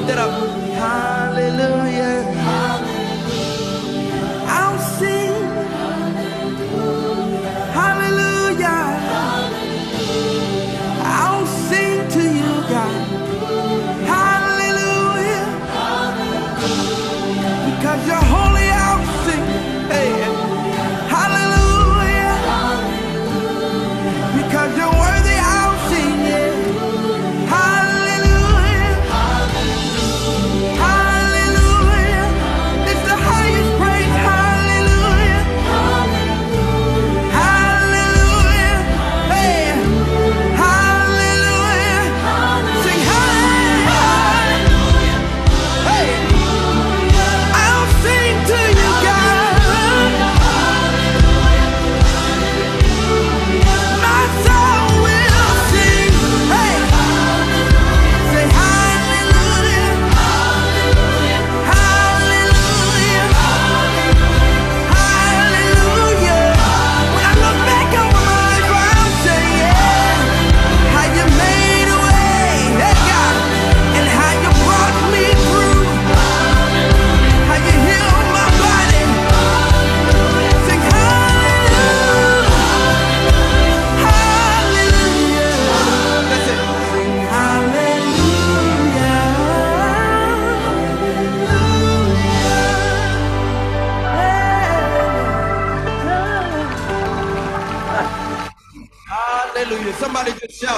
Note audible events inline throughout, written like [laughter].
lift that up. Hallelujah.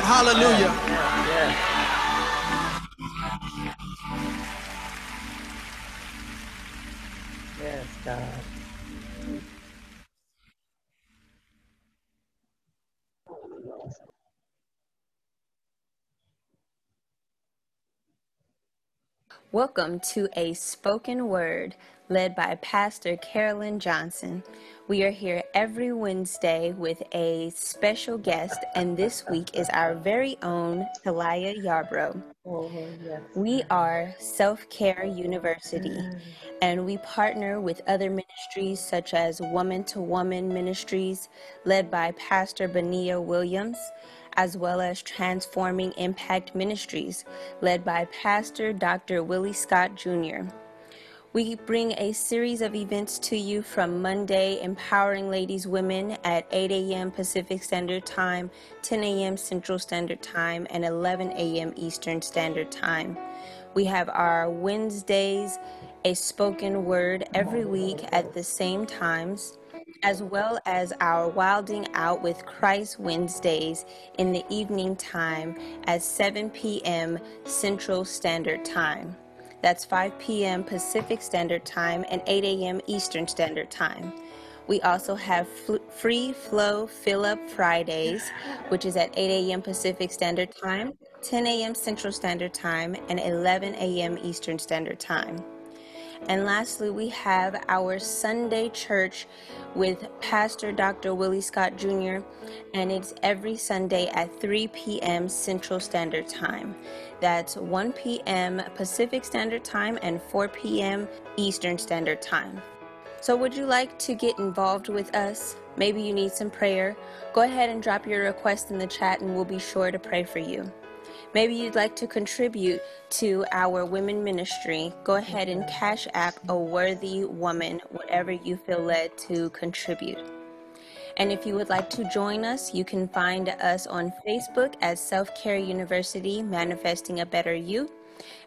Somebody just shout hallelujah. Yes, God. Welcome to a spoken word led by Pastor Carolyn Johnson. We are here every Wednesday with a special guest, and this week is our very own Talia Yarbrough. Oh, yes. We are Self Care University, mm. and we partner with other ministries such as Woman to Woman Ministries, led by Pastor Benia Williams, as well as Transforming Impact Ministries, led by Pastor Dr. Willie Scott Jr. We bring a series of events to you from Monday, Empowering Ladies Women at 8 a.m. Pacific Standard Time, 10 a.m. Central Standard Time, and 11 a.m. Eastern Standard Time. We have our Wednesdays, a spoken word every week at the same times, as well as our Wilding Out with Christ Wednesdays in the evening time at 7 p.m. Central Standard Time. That's 5 p.m. Pacific Standard Time and 8 a.m. Eastern Standard Time. We also have fl- free flow fill up Fridays, which is at 8 a.m. Pacific Standard Time, 10 a.m. Central Standard Time, and 11 a.m. Eastern Standard Time. And lastly, we have our Sunday church with Pastor Dr. Willie Scott Jr., and it's every Sunday at 3 p.m. Central Standard Time. That's 1 p.m. Pacific Standard Time and 4 p.m. Eastern Standard Time. So, would you like to get involved with us? Maybe you need some prayer. Go ahead and drop your request in the chat, and we'll be sure to pray for you. Maybe you'd like to contribute to our women ministry. Go ahead and cash app a worthy woman, whatever you feel led to contribute. And if you would like to join us, you can find us on Facebook as Self Care University Manifesting a Better You.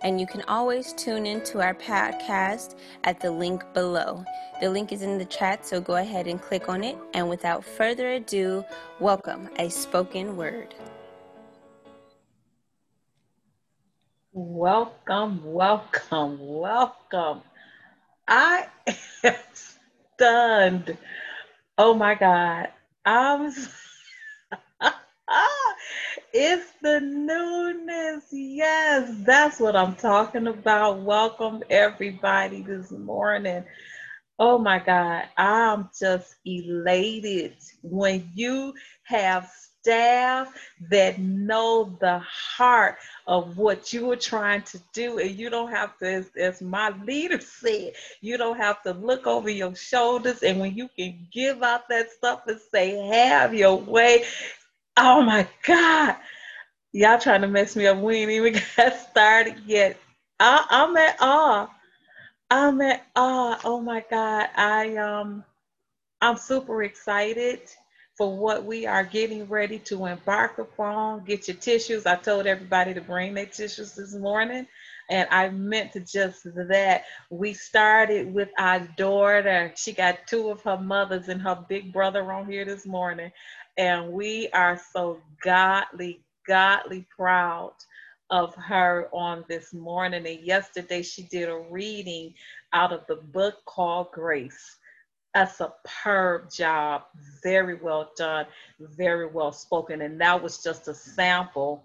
And you can always tune into our podcast at the link below. The link is in the chat, so go ahead and click on it. And without further ado, welcome a spoken word. Welcome, welcome, welcome. I am [laughs] stunned. Oh my God. I'm [laughs] it's the newness. Yes, that's what I'm talking about. Welcome everybody this morning. Oh my God, I'm just elated when you have staff that know the heart of what you are trying to do, and you don't have to, as, as my leader said, you don't have to look over your shoulders. And when you can give out that stuff and say, Have your way, oh my God, y'all trying to mess me up. We ain't even [laughs] got started yet. I, I'm at awe. I'm at awe. Oh my God. I um I'm super excited for what we are getting ready to embark upon. Get your tissues. I told everybody to bring their tissues this morning. And I meant to just that. We started with our daughter. She got two of her mothers and her big brother on here this morning. And we are so godly, godly proud of her on this morning. And yesterday she did a reading out of the book called Grace. A superb job, very well done, very well spoken. And that was just a sample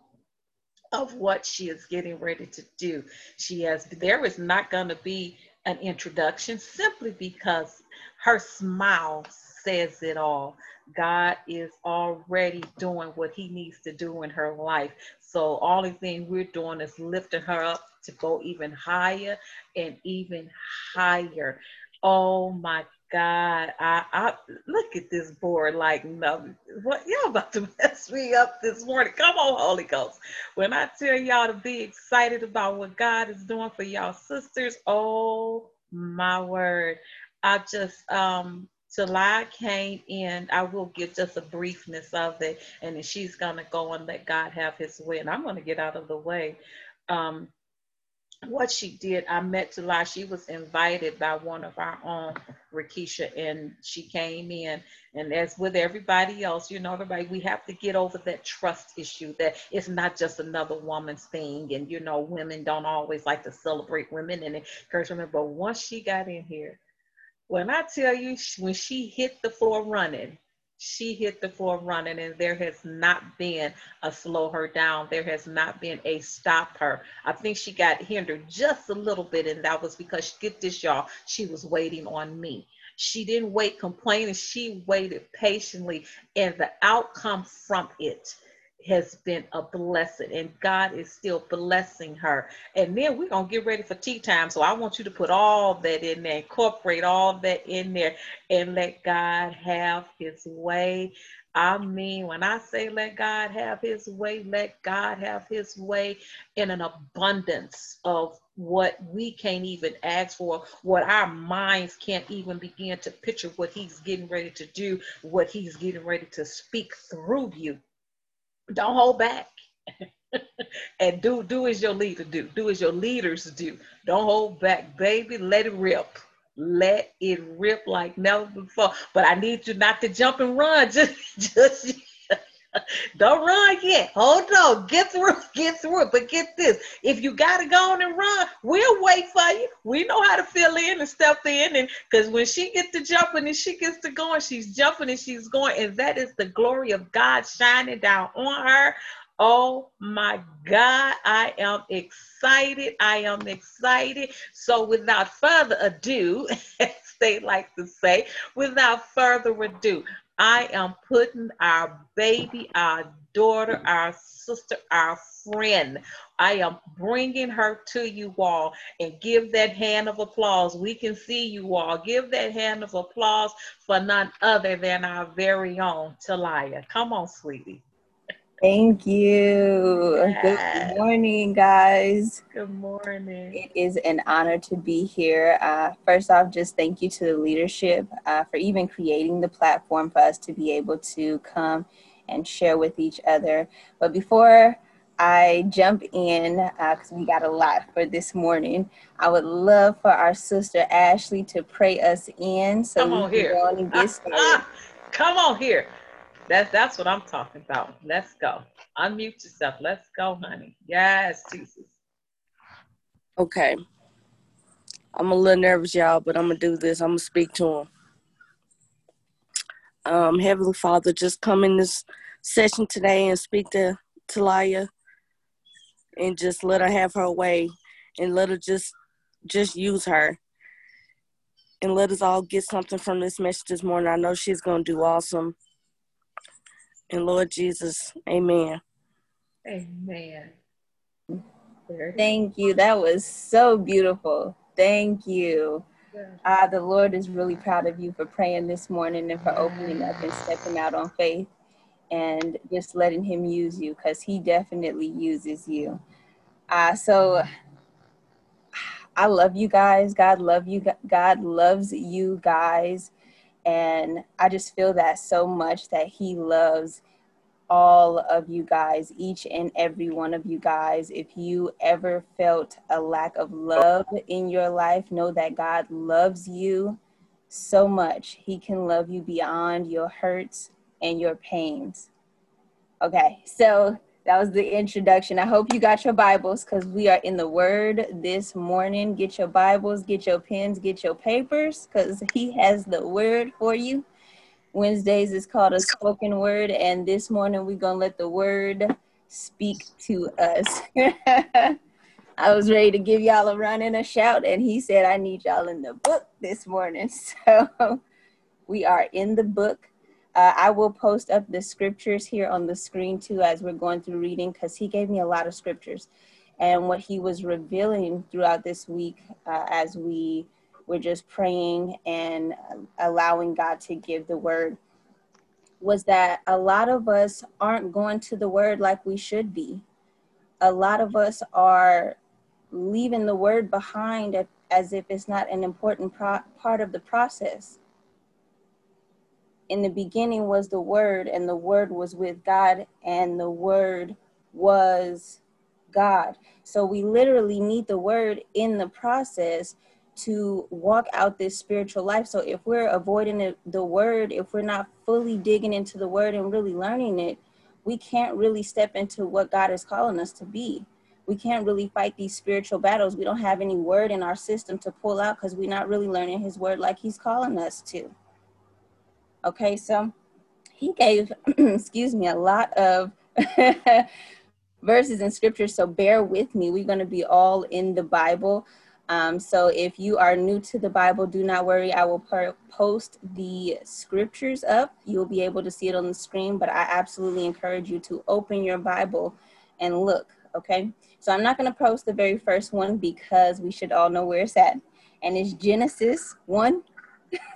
of what she is getting ready to do. She has, there is not going to be an introduction simply because her smile says it all. God is already doing what he needs to do in her life. So all the thing we're doing is lifting her up to go even higher and even higher. Oh my God, I, I look at this board like no, what y'all about to [laughs] mess me up this morning? Come on, Holy Ghost. When I tell y'all to be excited about what God is doing for y'all sisters, oh my word. I just um July came in, I will give just a briefness of it, and then she's gonna go and let God have his way. And I'm gonna get out of the way. Um, what she did, I met July. She was invited by one of our own, Rakisha, and she came in. And as with everybody else, you know, everybody, we have to get over that trust issue that it's not just another woman's thing. And, you know, women don't always like to celebrate women and encourage women. But once she got in here, when I tell you, when she hit the floor running, she hit the floor running and there has not been a slow her down. There has not been a stop her. I think she got hindered just a little bit and that was because get this y'all she was waiting on me. She didn't wait complaining. She waited patiently and the outcome from it has been a blessing and God is still blessing her. And then we're going to get ready for tea time. So I want you to put all that in there, incorporate all that in there, and let God have his way. I mean, when I say let God have his way, let God have his way in an abundance of what we can't even ask for, what our minds can't even begin to picture, what he's getting ready to do, what he's getting ready to speak through you don't hold back. [laughs] and do do as your leader do. Do as your leaders do. Don't hold back, baby. Let it rip. Let it rip like never before. But I need you not to jump and run. [laughs] Just just don't run yet. Hold on. Get through. [laughs] Get through it. But get this. If you gotta go on and run, we'll wait for you. We know how to fill in and step in. And because when she gets to jumping and she gets to going, she's jumping and she's going. And that is the glory of God shining down on her. Oh my God, I am excited. I am excited. So, without further ado, [laughs] as they like to say, without further ado, I am putting our baby, our daughter, our sister, our friend. I am bringing her to you all and give that hand of applause. We can see you all. Give that hand of applause for none other than our very own Talia. Come on, sweetie. Thank you. Good morning, guys. Good morning. It is an honor to be here. Uh, first off, just thank you to the leadership uh, for even creating the platform for us to be able to come and share with each other. But before I jump in, because uh, we got a lot for this morning, I would love for our sister Ashley to pray us in so Come on can here. go on and get started. [laughs] Come on here. That's that's what I'm talking about. Let's go. Unmute yourself. Let's go, honey. Yes, Jesus. Okay. I'm a little nervous, y'all, but I'm gonna do this. I'm gonna speak to him. Um, Heavenly Father, just come in this session today and speak to Talia, and just let her have her way, and let her just just use her, and let us all get something from this message this morning. I know she's gonna do awesome. And Lord Jesus, Amen. Amen. There it is. Thank you. That was so beautiful. Thank you. Yeah. Ah, the Lord is really proud of you for praying this morning and for opening up and stepping out on faith and just letting Him use you because He definitely uses you. Uh, so I love you guys. God love you. God loves you guys. And I just feel that so much that he loves all of you guys, each and every one of you guys. If you ever felt a lack of love in your life, know that God loves you so much. He can love you beyond your hurts and your pains. Okay, so that was the introduction. I hope you got your Bibles because we are in the Word this morning. Get your Bibles, get your pens, get your papers because He has the Word for you. Wednesdays is called a spoken word, and this morning we're gonna let the Word speak to us. [laughs] I was ready to give y'all a run and a shout, and he said, I need y'all in the book this morning. [laughs] So we are in the book. Uh, I will post up the scriptures here on the screen too as we're going through reading because he gave me a lot of scriptures. And what he was revealing throughout this week uh, as we were just praying and allowing God to give the word was that a lot of us aren't going to the word like we should be. A lot of us are leaving the word behind as if it's not an important pro- part of the process in the beginning was the Word, and the Word was with God, and the Word was God. So we literally need the Word in the process to walk out this spiritual life. So if we're avoiding the, the Word, if we're not fully digging into the Word and really learning it, we can't really step into what God is calling us to be. We can't really fight these spiritual battles. We don't have any word in our system to pull out because we're not really learning His word like He's calling us to. Okay, so he gave, [clears throat] excuse me, a lot of [laughs] verses in scripture. So bear with me. We're going to be all in the Bible. Um, so if you are new to the Bible, do not worry. I will post the scriptures up. You'll be able to see it on the screen, but I absolutely encourage you to open your Bible and look. Okay. So I'm not going to post the very first one because we should all know where it's at. And it's Genesis 1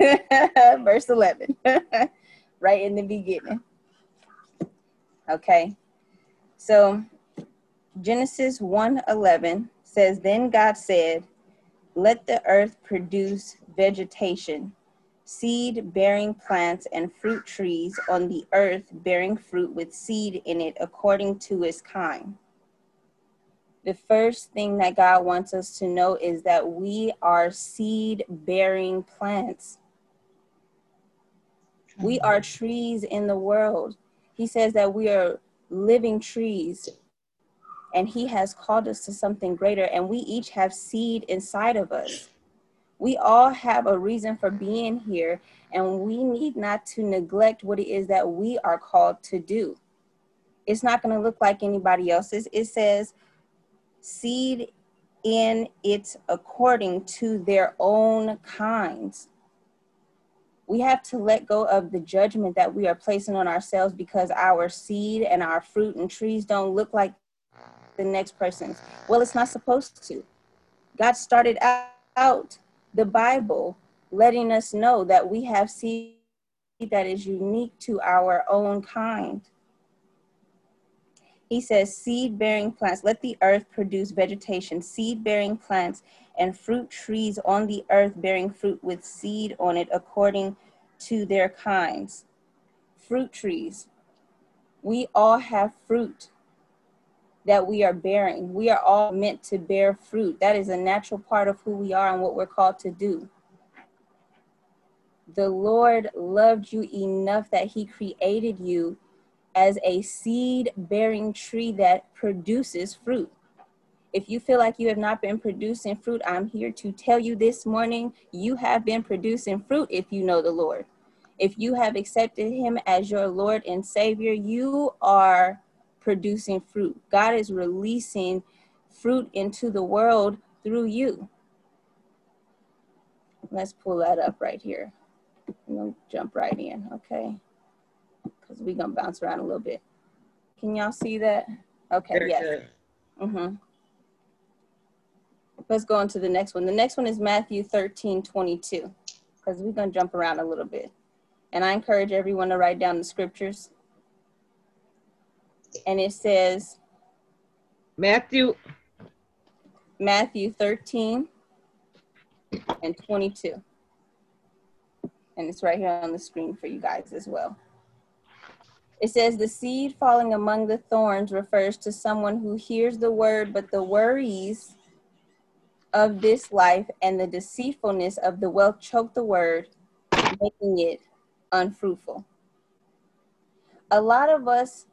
[laughs] verse 11, [laughs] right in the beginning. Okay, so Genesis 1 11 says, Then God said, Let the earth produce vegetation, seed bearing plants, and fruit trees on the earth bearing fruit with seed in it according to its kind the first thing that God wants us to know is that we are seed bearing plants. We are trees in the world. He says that we are living trees and He has called us to something greater, and we each have seed inside of us. We all have a reason for being here, and we need not to neglect what it is that we are called to do. It's not going to look like anybody else's. It says, seed in it according to their own kinds. We have to let go of the judgment that we are placing on ourselves because our seed and our fruit and trees don't look like the next person's. Well, it's not supposed to. God started out the Bible letting us know that we have seed that is unique to our own kind. He says, seed bearing plants, let the earth produce vegetation, seed bearing plants, and fruit trees on the earth bearing fruit with seed on it according to their kinds. Fruit trees. We all have fruit that we are bearing. We are all meant to bear fruit. That is a natural part of who we are and what we're called to do. The Lord loved you enough that He created you as a seed bearing tree that produces fruit. If you feel like you have not been producing fruit, I'm here to tell you this morning you have been producing fruit if you know the Lord. If you have accepted Him as your Lord and Savior, you are producing fruit. God is releasing fruit into the world through you. Let's pull that up right here. Going to jump right in, okay? Because we're gonna bounce around a little bit. Can y'all see that? Okay, Very yes. Mm-hmm. Let's go on to the next one. The next one is Matthew 13, 22, because we're gonna jump around a little bit. And I encourage everyone to write down the scriptures. And it says, Matthew, Matthew 13, and 22. And it's right here on the screen for you guys as well. It says, The seed falling among the thorns refers to someone who hears the word, but the worries of this life and the deceitfulness of the wealth choke the word, making it unfruitful. A lot of us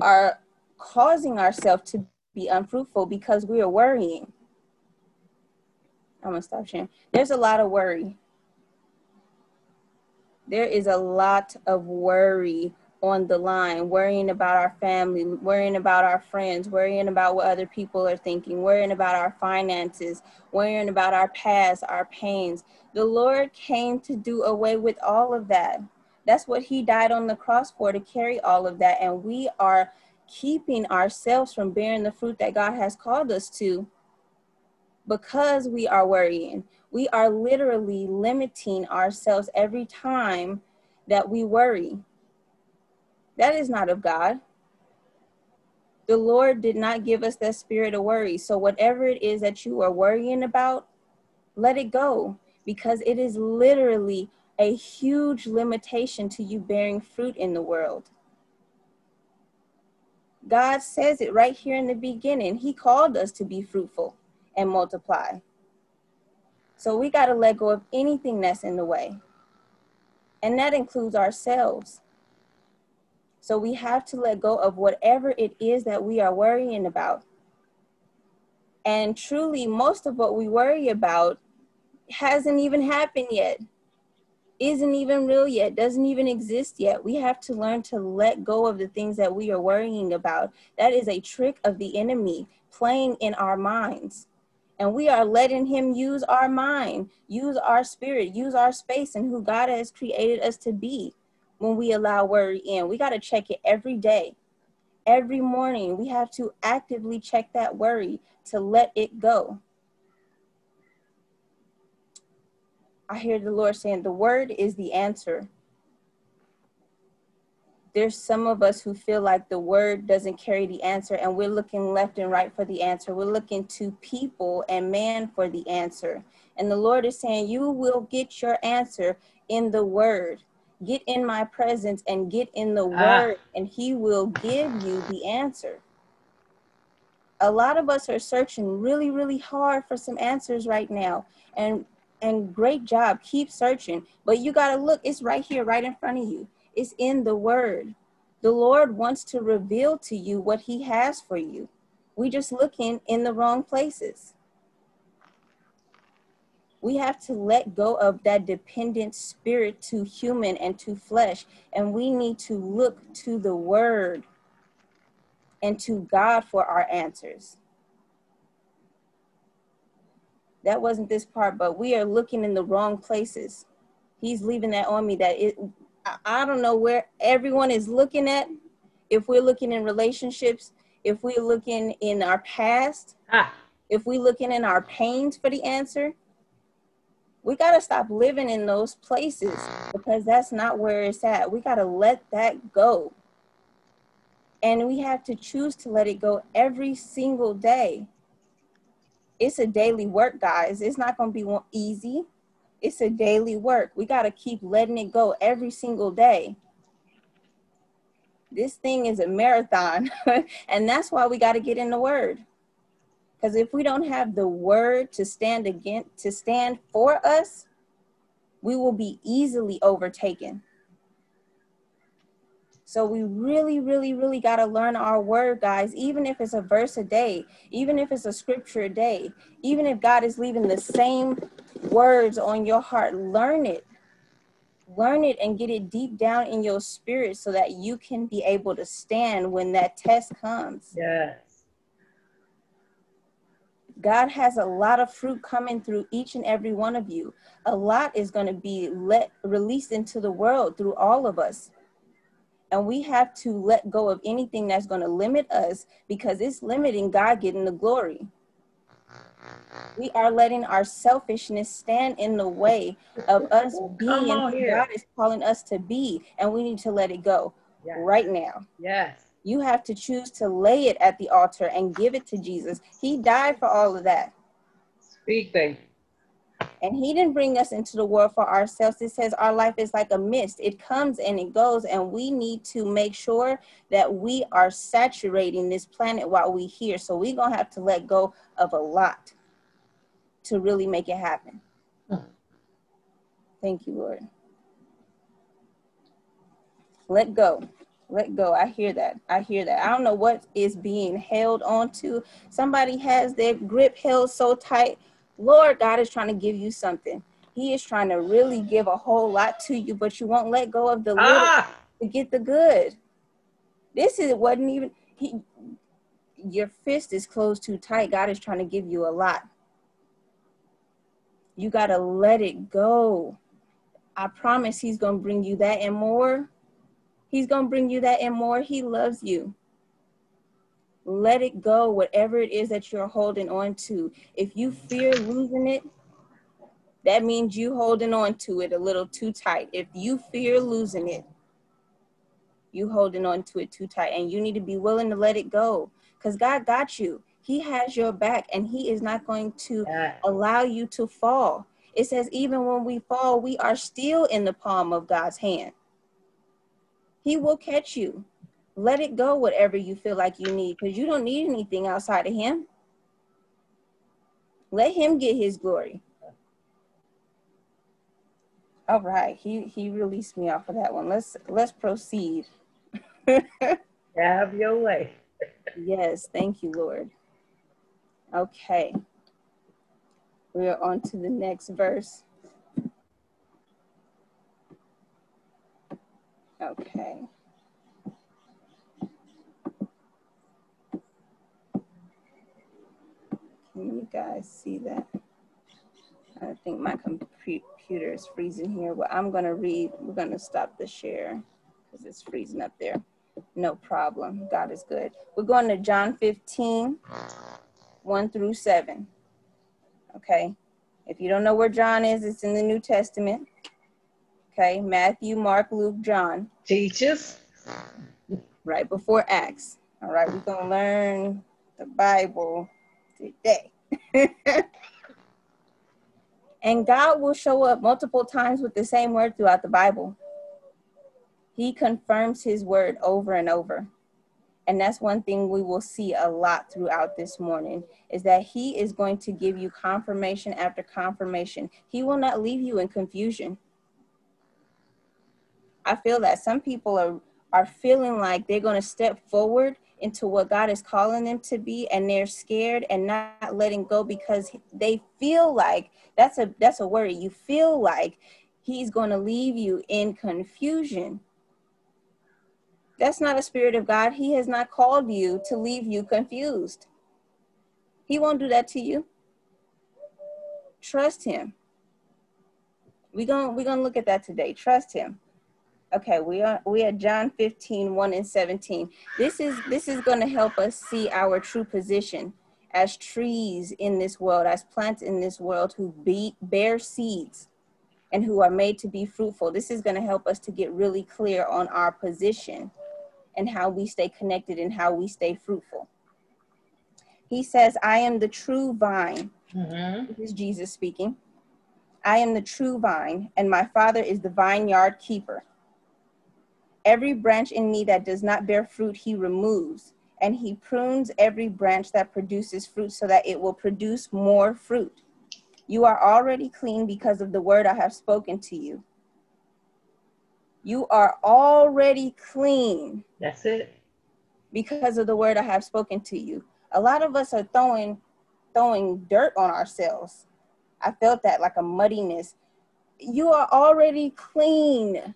are causing ourselves to be unfruitful because we are worrying. I'm gonna stop sharing. There's a lot of worry. There is a lot of worry on the line, worrying about our family, worrying about our friends, worrying about what other people are thinking, worrying about our finances, worrying about our past, our pains. The Lord came to do away with all of that. That's what He died on the cross for to carry all of that. And we are keeping ourselves from bearing the fruit that God has called us to because we are worrying. We are literally limiting ourselves every time that we worry. That is not of God. The Lord did not give us that spirit of worry. So, whatever it is that you are worrying about, let it go because it is literally a huge limitation to you bearing fruit in the world. God says it right here in the beginning. He called us to be fruitful and multiply. So we got to let go of anything that's in the way. And that includes ourselves. So we have to let go of whatever it is that we are worrying about. And truly, most of what we worry about hasn't even happened yet isn't even real yet, doesn't even exist yet. We have to learn to let go of the things that we are worrying about. That is a trick of the enemy playing in our minds. And we are letting him use our mind, use our spirit, use our space and who God has created us to be when we allow worry in. We got to check it every day. Every morning, we have to actively check that worry to let it go. I hear the Lord saying, the word is the answer. There's some of us who feel like the word doesn't carry the answer, and we're looking left and right for the answer. We're looking to people and man for the answer. And the Lord is saying, You will get your answer in the word. Get in my presence and get in the Ah. word, and He will give you the answer. A lot of us are searching really, really hard for some answers right now. And and great job. Keep searching. But you got to look, it's right here, right in front of you. It's in the word. The Lord wants to reveal to you what he has for you. We just looking in the wrong places. We have to let go of that dependent spirit to human and to flesh. And we need to look to the word and to God for our answers that wasn't this part, but we are looking in the wrong places. He's leaving that on me that it I, don't know where everyone is looking at. If we're looking in relationships, if we're looking in our past, Ah, if we're looking in our pains for the answer, we got to stop living in those places because that's not where it's at. We got to let that go. And we have to choose to let it go every single day it's a daily work, guys. It's not going to be easy. It's a daily work. We got to keep letting it go every single day. This thing is a marathon, [laughs] and that's why we got to get in the word. Because if we don't have the word to stand against, to stand for us, we will be easily overtaken. So we really, really, really got to learn our word, guys, even if it's a verse a day, even if it's a scripture a day, even if God is leaving the same words on your heart, learn it. Learn it and get it deep down in your spirit so that you can be able to stand when that test comes. yes. God has a lot of fruit coming through each and every one of you. A lot is going to be let released into the world through all of us. And we have to let go of anything that's going to limit us because it's limiting God getting the glory. We are letting our selfishness stand in the way of us being who. God is calling us to be. And we need to let it go Yes. right now. Yes. You have to choose to lay it at the altar and give it to Jesus. He died for all of that. Speak, baby. And he didn't bring us into the world for ourselves. It says our life is like a mist. It comes and it goes, and we need to make sure that we are saturating this planet while we're here. So we're gonna have to let go of a lot to really make it happen. Thank you, Lord. Let go. Let go. I hear that. I hear that. I don't know what is being held on to. Somebody has their grip held so tight. Lord, God is trying to give you something. He is trying to really give a whole lot to you, but you won't let go of the little Ah, to get the good. This is wasn't even he your fist is closed too tight. God is trying to give you a lot. You got to let it go. I promise he's going to bring you that and more. He's going to bring you that and more. He loves you. Let it go, whatever it is that you're holding on to. If you fear losing it, that means you holding on to it a little too tight. If you fear losing it, you holding on to it too tight and you need to be willing to let it go because God got you. He has your back and he is not going to allow you to fall. It says, even when we fall, we are still in the palm of God's hand. He will catch you. Let it go, whatever you feel like you need, because you don't need anything outside of Him. Let Him get His glory. All right, he he released me off of that one. Let's let's proceed. [laughs] Have your way. Yes, thank you, Lord. Okay. We're on to the next verse. Okay. Can you guys see that? I think my computer is freezing here. Well, I'm to read. We're to stop the share because it's freezing up there. No problem. God is good. We're going to John 15, 1 through 7. Okay. If you don't know where John is, it's in the New Testament. Okay. Matthew, Mark, Luke, John, Teachers. right before Acts. All right. We're going to learn the Bible today. [laughs] and God will show up multiple times with the same word throughout the Bible. He confirms his word over and over. And that's one thing we will see a lot throughout this morning is that he is going to give you confirmation after confirmation. He will not leave you in confusion. I feel that some people are are feeling like they're going to step forward into what God is calling them to be and they're scared and not letting go because they feel like that's a that's a worry. You feel like he's going to leave you in confusion. That's not a spirit of God. He has not called you to leave you confused. He won't do that to you. Trust him. We're going we're going to look at that today. Trust him. Okay, we are we are John 15, 1 and 17. This is this is going to help us see our true position as trees in this world, as plants in this world who be, bear seeds and who are made to be fruitful. This is going to help us to get really clear on our position and how we stay connected and how we stay fruitful. He says, I am the true vine. Mm-hmm. This is Jesus speaking. I am the true vine, and my Father is the vineyard keeper. Every branch in me that does not bear fruit, he removes, and he prunes every branch that produces fruit so that it will produce more fruit. You are already clean because of the word I have spoken to you. You are already clean That's it. because of the word I have spoken to you. A lot of us are throwing throwing dirt on ourselves. I felt that like a muddiness. You are already clean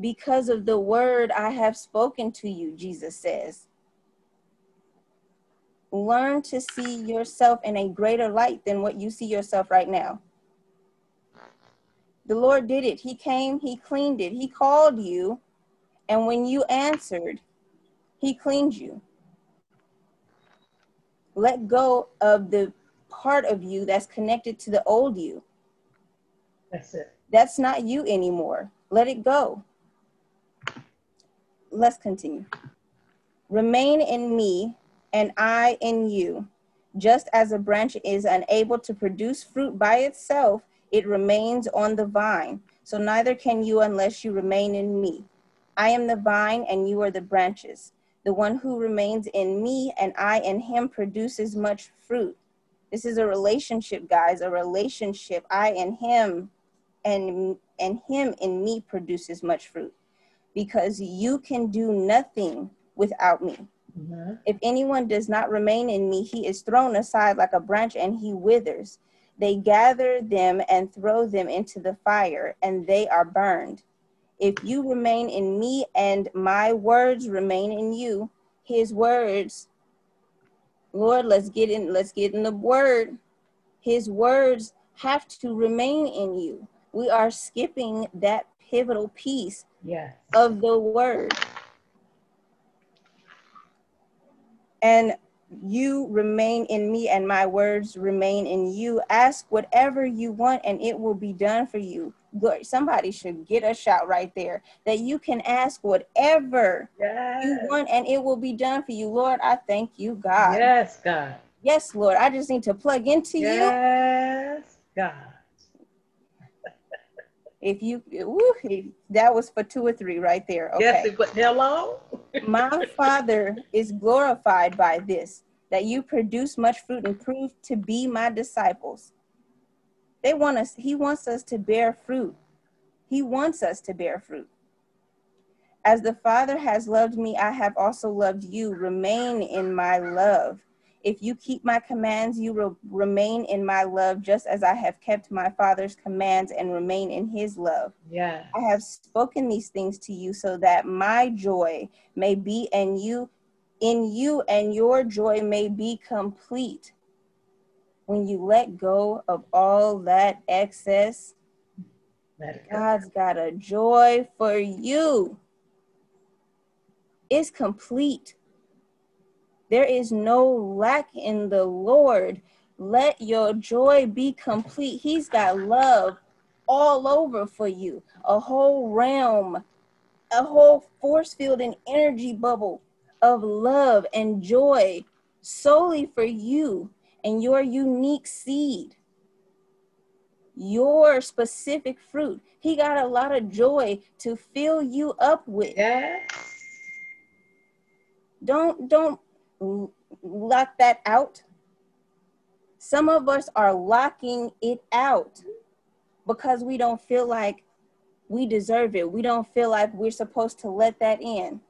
because of the word I have spoken to you, Jesus says. Learn to see yourself in a greater light than what you see yourself right now. The Lord did it. He came, He cleaned it. He called you, and when you answered, He cleaned you. Let go of the part of you that's connected to the old you. That's it. That's not you anymore. Let it go. Let's continue. Remain in me, and I in you. Just as a branch is unable to produce fruit by itself it remains on the vine. So neither can you unless you remain in me. I am the vine, and you are the branches. The one who remains in me and I in him produces much fruit. This is a relationship, guys, a relationship. I and him and and him in me produces much fruit because you can do nothing without me. Mhm. If anyone does not remain in me, he is thrown aside like a branch and he withers. They gather them and throw them into the fire, and they are burned. If you remain in me and my words remain in you, his words, Lord, let's get in, let's get in the word. His words have to remain in you. We are skipping that pivotal piece Yes. of the word. And you remain in me, and my words remain in you. Ask whatever you want, and it will be done for you. Lord, somebody should get a shout right there that you can ask whatever you want, and it will be done for you. Lord, I thank you, God. Yes, God. Yes, Lord. I just need to plug into you. Yes, God. If you, if- that was for two or three right there. Okay. Yes, but hello. [laughs] My Father is glorified by this, that you produce much fruit and prove to be my disciples. They want us, He wants us to bear fruit. He wants us to bear fruit. As the Father has loved me, I have also loved you. Remain in my love. If you keep my commands, you will remain in my love, just as I have kept my Father's commands and remain in his love. Yes. I have spoken these things to you so that my joy may be in you, in you, and your joy may be complete. When you let go of all that excess. God's got a joy for you. It's complete. There is no lack in the Lord. Let your joy be complete. He's got love all over for you, a whole realm, a whole force field and energy bubble of love and joy solely for you and your unique seed your specific fruit. He got a lot of joy to fill you up with. Yes. Don't don't lock that out. Some of us are locking it out because we don't feel like we deserve it. We don't feel like we're supposed to let that in.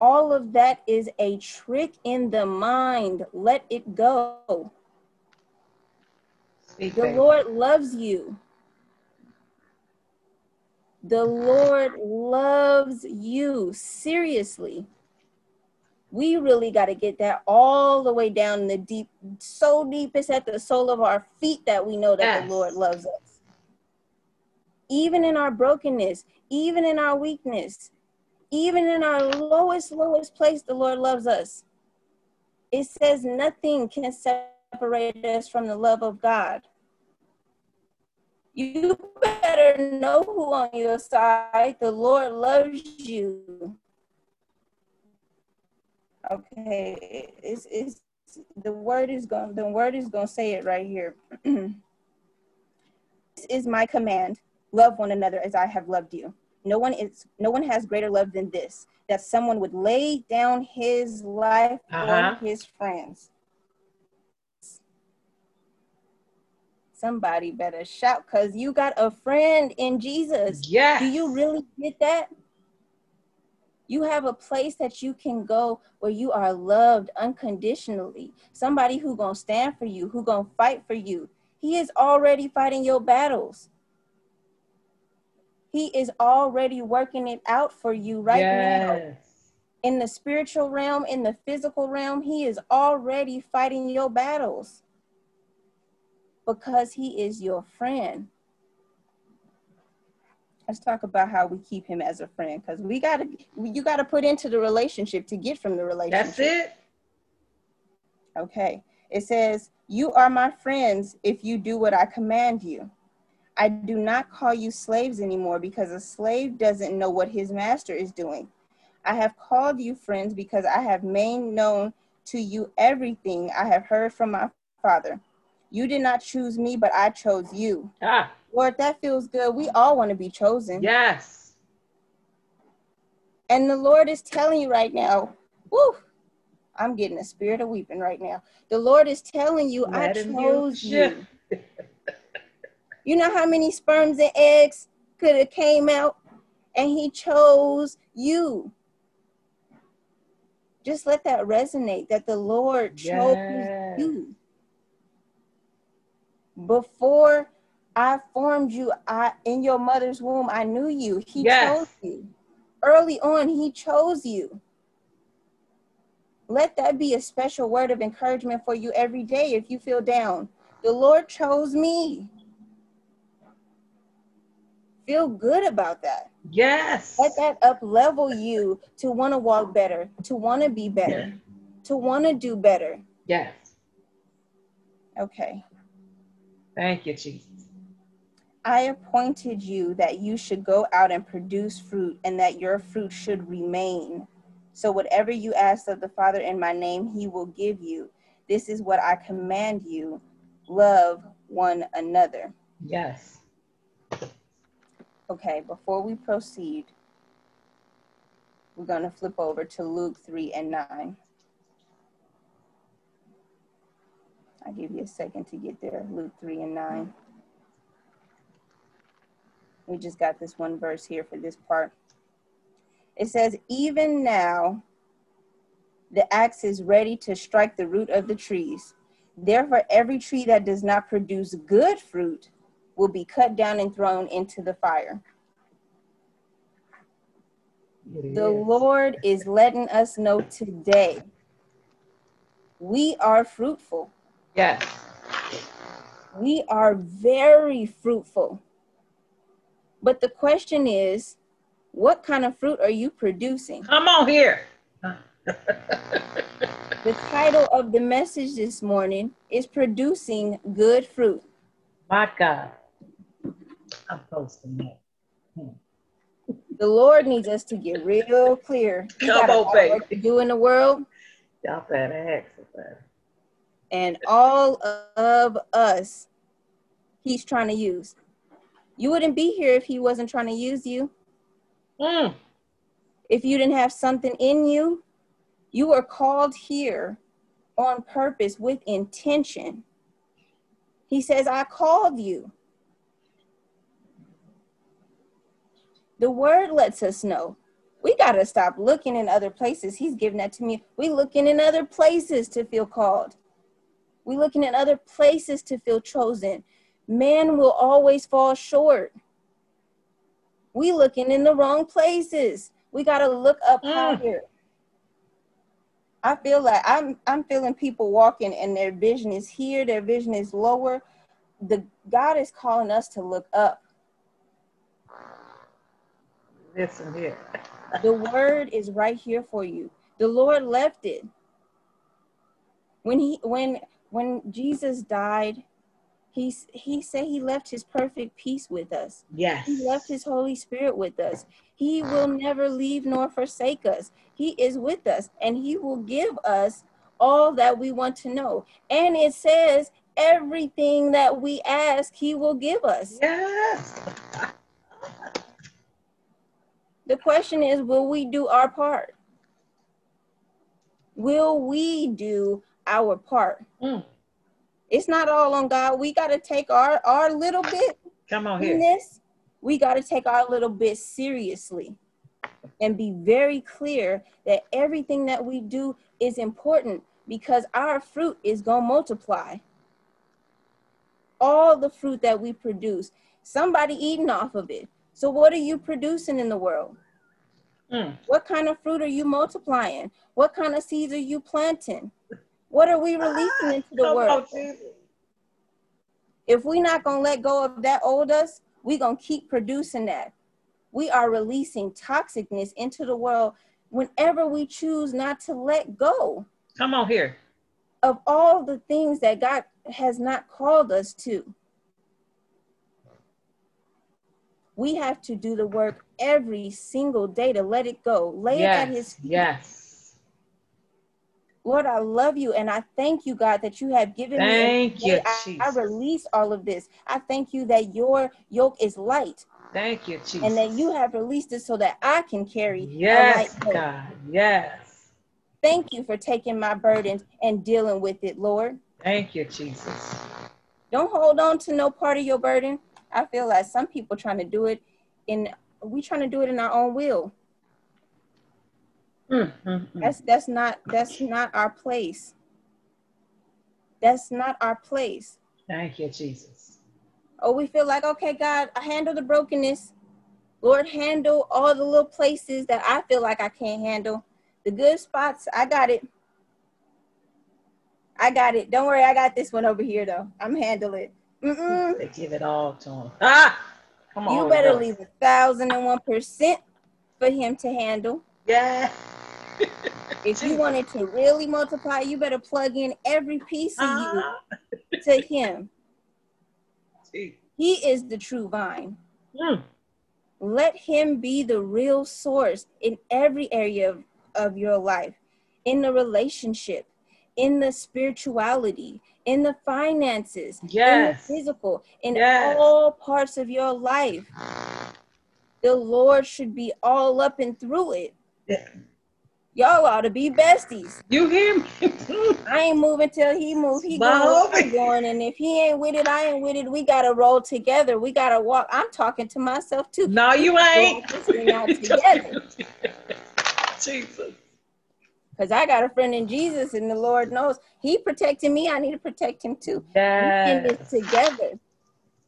All of that is a trick in the mind. Let it go. Speak The. Lord loves you. The Lord loves you. Seriously. We really got to get that all the way down in the deep, so deep it's at the sole of our feet that we know that Yes. the Lord loves us. Even in our brokenness, even in our weakness, even in our lowest, lowest place, the Lord loves us. It says nothing can separate us from the love of God. You better know who on your side. The Lord loves you. Okay, it's it's the word is going the word is going to say it right here. [clears throat] this is my command: love one another as I have loved you. No one is no one has greater love than this that someone would lay down his life Uh-huh. for his friends. Somebody better shout because you got a friend in Jesus. Yeah. Do you really get that? You have a place that you can go where you are loved unconditionally. Somebody who to stand for you, who to fight for you. He is already fighting your battles. He is already working it out for you right now. In the spiritual realm, in the physical realm, he is already fighting your battles because he is your friend. Let's talk about how we keep him as a friend because we got to, you got to put into the relationship to get from the relationship. That's it. Okay. It says, You are my friends if you do what I command you. I do not call you slaves anymore because a slave doesn't know what his master is doing. I have called you friends because I have made known to you everything I have heard from my Father. You did not choose me, but I chose you. Ah, Lord, that feels good. We all want to be chosen. yes. And the Lord is telling you right now, whoo, I'm getting a spirit of weeping right now. The Lord is telling you, Let I chose use you. [laughs] You know how many sperms and eggs could have came out? And he chose you. Just let that resonate that the Lord chose you. Before I formed you I in your mother's womb, I knew you. He Yes. chose you. Early on, he chose you. Let that be a special word of encouragement for you every day if you feel down. The Lord chose me. Feel good about that. Yes. Let that up level you to want to walk better, to want to be better, to want to do better. Yes. Okay. Thank you, Jesus. I appointed you that you should go out and produce fruit, and that your fruit should remain. So, whatever you ask of the Father in my name, he will give you. This is what I command you love one another. Yes. Okay, before we proceed, we're going to flip over to Luke 3 and 9. I'll give you a second to get there. Luke 3 and 9. We just got this one verse here for this part. It says, Even now the axe is ready to strike the root of the trees. Therefore, every tree that does not produce good fruit will be cut down and thrown into the fire. The. Lord is letting us know today we are fruitful. Yes. We are very fruitful. But the question is, what kind of fruit are you producing? Come on here. [laughs] The title of the message this morning is Producing Good Fruit. My God. I'm posting that. Hmm. The Lord needs us to get real clear. He Come on, of work to do in the world, Y'all better ask about and all of us, He's trying to use. You wouldn't be here if He wasn't trying to use you. Mm. if you didn't have something in you, you were called here on purpose with intention. He says, I called you. The word lets us know. We got to stop looking in other places. He's giving that to me. We looking in other places to feel called. We looking in other places to feel chosen. Man will always fall short. We looking in the wrong places. We got to look up Mm. higher. I feel like I'm I'm feeling people walking and their vision is here, their vision is lower. The God is calling us to look up. Listen here. The word is right here for you. The Lord left it. When he when when Jesus died, he he said he left his perfect peace with us. Yes. He left his Holy Spirit with us. He will never leave nor forsake us. He is with us and he will give us all that we want to know. And it says everything that we ask, he will give us. Yes. [laughs] The question is, will we do our part? Will we do our part? Mm. It's not all on God. We got to take our, our little bit Come on in here. this, we got to take our little bit seriously and be very clear that everything that we do is important because our fruit is going to multiply. All the fruit that we produce, somebody eating off of it. So, what are you producing in the world? Mm. What kind of fruit are you multiplying? What kind of seeds are you planting? What are we releasing into the world? on, if we're not going to let go of that old us, we're going to keep producing that. We are releasing toxicness into the world whenever we choose not to let go Come on here. of all the things that God has not called us to. We have to do the work every single day to let it go. Lay it at his feet. Yes. Lord, I love you and I thank you, God, that you have given Thank me. Thank you, I, I release all of this. I thank you that your yoke is light Thank you, Jesus. and that you have released it so that I can carry Yes, a light yoke. God. Yes. Thank you for taking my burdens and dealing with it, Lord. Thank you, Jesus. Don't hold on to no part of your burden. I feel like some people trying to do it in we trying to do it in our own will. Mm, mm, mm. That's that's not that's not our place. That's not our place. Thank you, Jesus. Oh, we feel like, okay, God, I handle the brokenness. Lord, handle all the little places that I feel like I can't handle. The good spots, I got it. I got it. Don't worry, I got this one over here though. I'm handle it. Mm-mm. They give it all to him. Ah, come on. You better Ghost. leave a thousand and one percent for him to handle. Yeah. If you wanted to really multiply, you better plug in every piece of you to him. He is the true vine. Mm. Let him be the real source in every area of, of your life, in the relationship, in the spirituality, in the finances, Yes. in the physical, in Yes. all parts of your life. The Lord should be all up and through it. Yeah. Y'all ought to be besties. You hear me? [laughs] I ain't moving till he move. He going, I'm going, and if he ain't with it, I ain't with it. We gotta roll together. We gotta walk. I'm talking to myself too. no, you We ain't. [laughs] together. [laughs] Jesus. Because I got a friend in Jesus, and the Lord knows He protecting me. I need to protect Him too. We in Yes. together.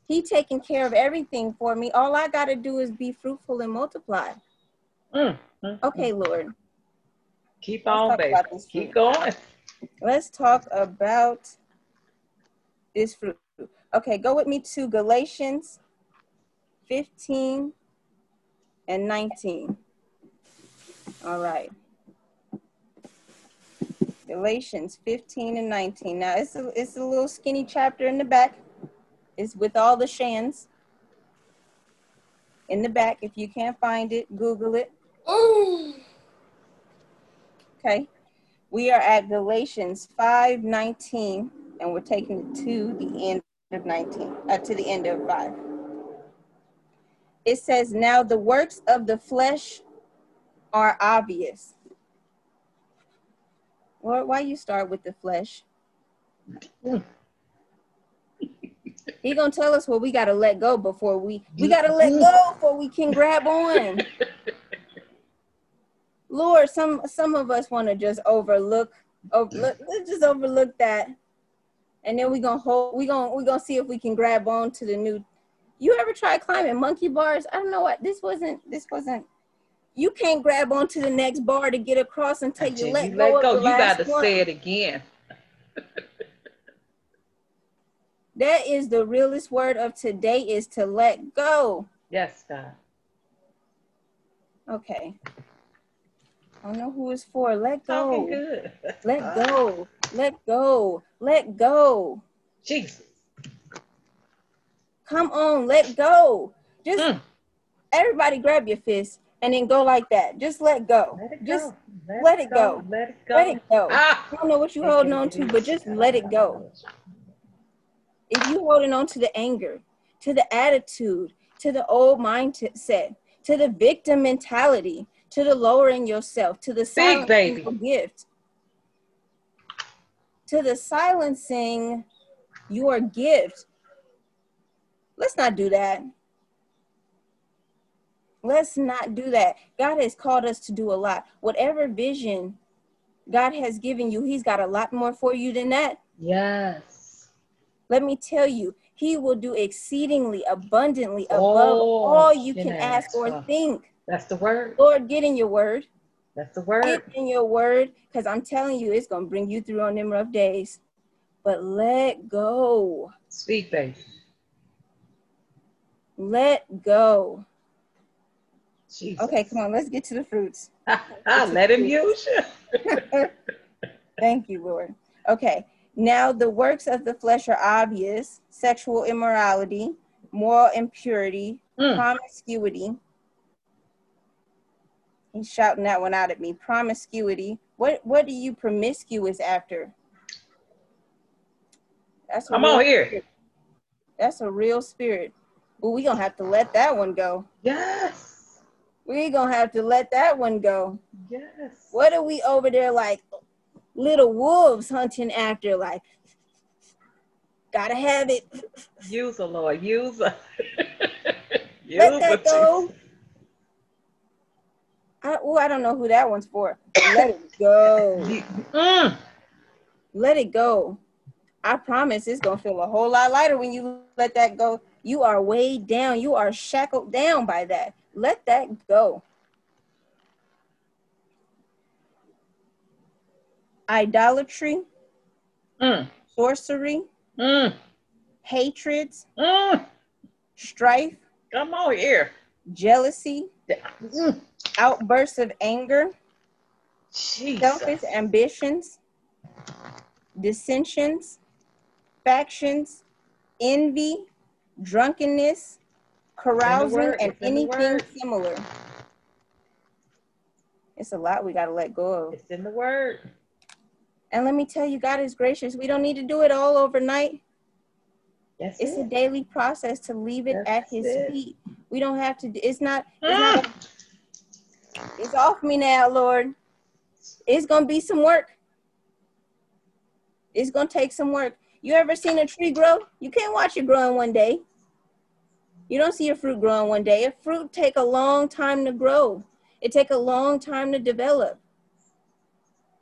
He taking care of everything for me. All I gotta do is be fruitful and multiply. Mm, mm, Okay, Lord. Keep Let's on, baby. Keep fruit. going. Let's talk about this fruit. Okay, go with me to Galatians 15 and 19. All right. Galatians 15 and 19. Now it's a it's a little skinny chapter in the back. It's with all the shans. In the back, if you can't find it, Google it. Okay. We are at Galatians 5 19, and we're taking it to the end of 19, uh, to the end of 5. It says, Now the works of the flesh are obvious. Lord, why you start with the flesh? [laughs] He gonna tell us what we gotta let go before we we gotta let go before we can grab on. [laughs] Lord, some some of us want to just overlook, overlook, let's just overlook that, and then we gonna hold, we gonna we gonna see if we can grab on to the new. You ever try climbing monkey bars? I don't know what this wasn't. This wasn't. You can't grab onto the next bar to get across until you let you go. let of go. You got to one. say it again. [laughs] That is the realest word of today is to let go. Yes, God. Okay. I don't know who it's for. Let go. good. Let go. Let go. Let go. Jesus. Come on, let go. Just Mm. everybody grab your fist and then go like that. Just let go. Let Just go. let it go. Let it go. let it go. Ah. I don't know what you're holding on to, but just let it go. If you're holding on to the anger, to the attitude, to the old mindset, to the victim mentality, to the lowering yourself, to the silencing baby. your gift, to the silencing your gift. Let's not do that. Let's not do that. God has called us to do a lot. Whatever vision God has given you, He's got a lot more for you than that. Yes. Let me tell you, He will do exceedingly abundantly above All all you you can can ask ask or for. think. That's the word. Lord, get in your word. That's the word. Get in your word because I'm telling you, it's going to bring you through on them rough days. But let go. Speak, baby. Let go. Jesus. Okay, come on, let's get to the fruits. [laughs] I let him use you. [laughs] Thank you, Lord. Okay, now the works of the flesh are obvious sexual immorality, moral impurity, Mm. promiscuity. He's shouting that one out at me promiscuity, What what are you promiscuous after? That's a Come real on here. spirit. That's a real spirit. Well, we gonna have to let that one go. Yes. We gonna have to let that one go. Yes. What are we over there like little wolves hunting after? Like, gotta have it. Use the Lord. Use her. Use Let that [laughs] her, go. I, oh, I don't know who that one's for. Let it go. Mm. Let it go. I promise it's gonna feel a whole lot lighter when you let that go. You are weighed down. You are shackled down by that. Let that go. Idolatry, Mm. sorcery, Mm. hatreds, Mm. strife, Come on here. jealousy, Mm. outbursts of anger, Jesus. selfish ambitions, dissensions, factions, envy, drunkenness, carousing, word, and it's in the anything similar. It's a lot we got to let go of. It's in the word. And let me tell you, God is gracious. We don't need to do it all overnight. Yes, It's a daily process to leave it at His it. feet. We don't have to. It's not. It's not. Ah. It's off me now, Lord. It's gonna be some work. It's gonna take some work. You ever seen a tree grow? You can't watch it grow in one day. You don't see a fruit grow in one day. A fruit take a long time to grow. It take a long time to develop.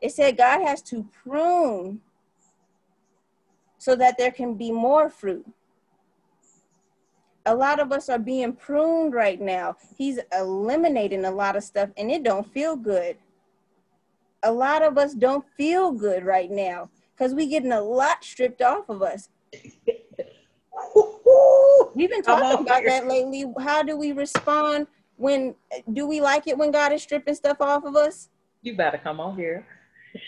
It said God has to prune so that there can be more fruit. A lot of us are being pruned right now. He's eliminating a lot of stuff and it don't feel good. A lot of us don't feel good right now because we getting a lot stripped off of us. We've been talking about here. that lately. How do we respond when do we like it when God is stripping stuff off of us? You better come on here.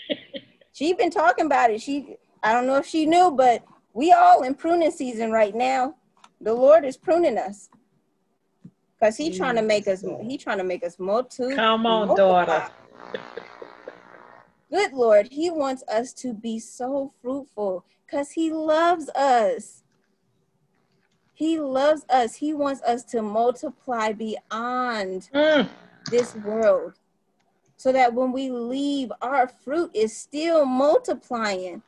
[laughs] She's been talking about it. She I don't know if she knew, but we all in pruning season right now. The Lord is pruning us. Cause he trying to make us he trying to make us multi Come on, multiply. daughter. [laughs] Good Lord, he wants us to be so fruitful cuz he loves us. He loves us. He wants us to multiply beyond Mm. this world so that when we leave our fruit is still multiplying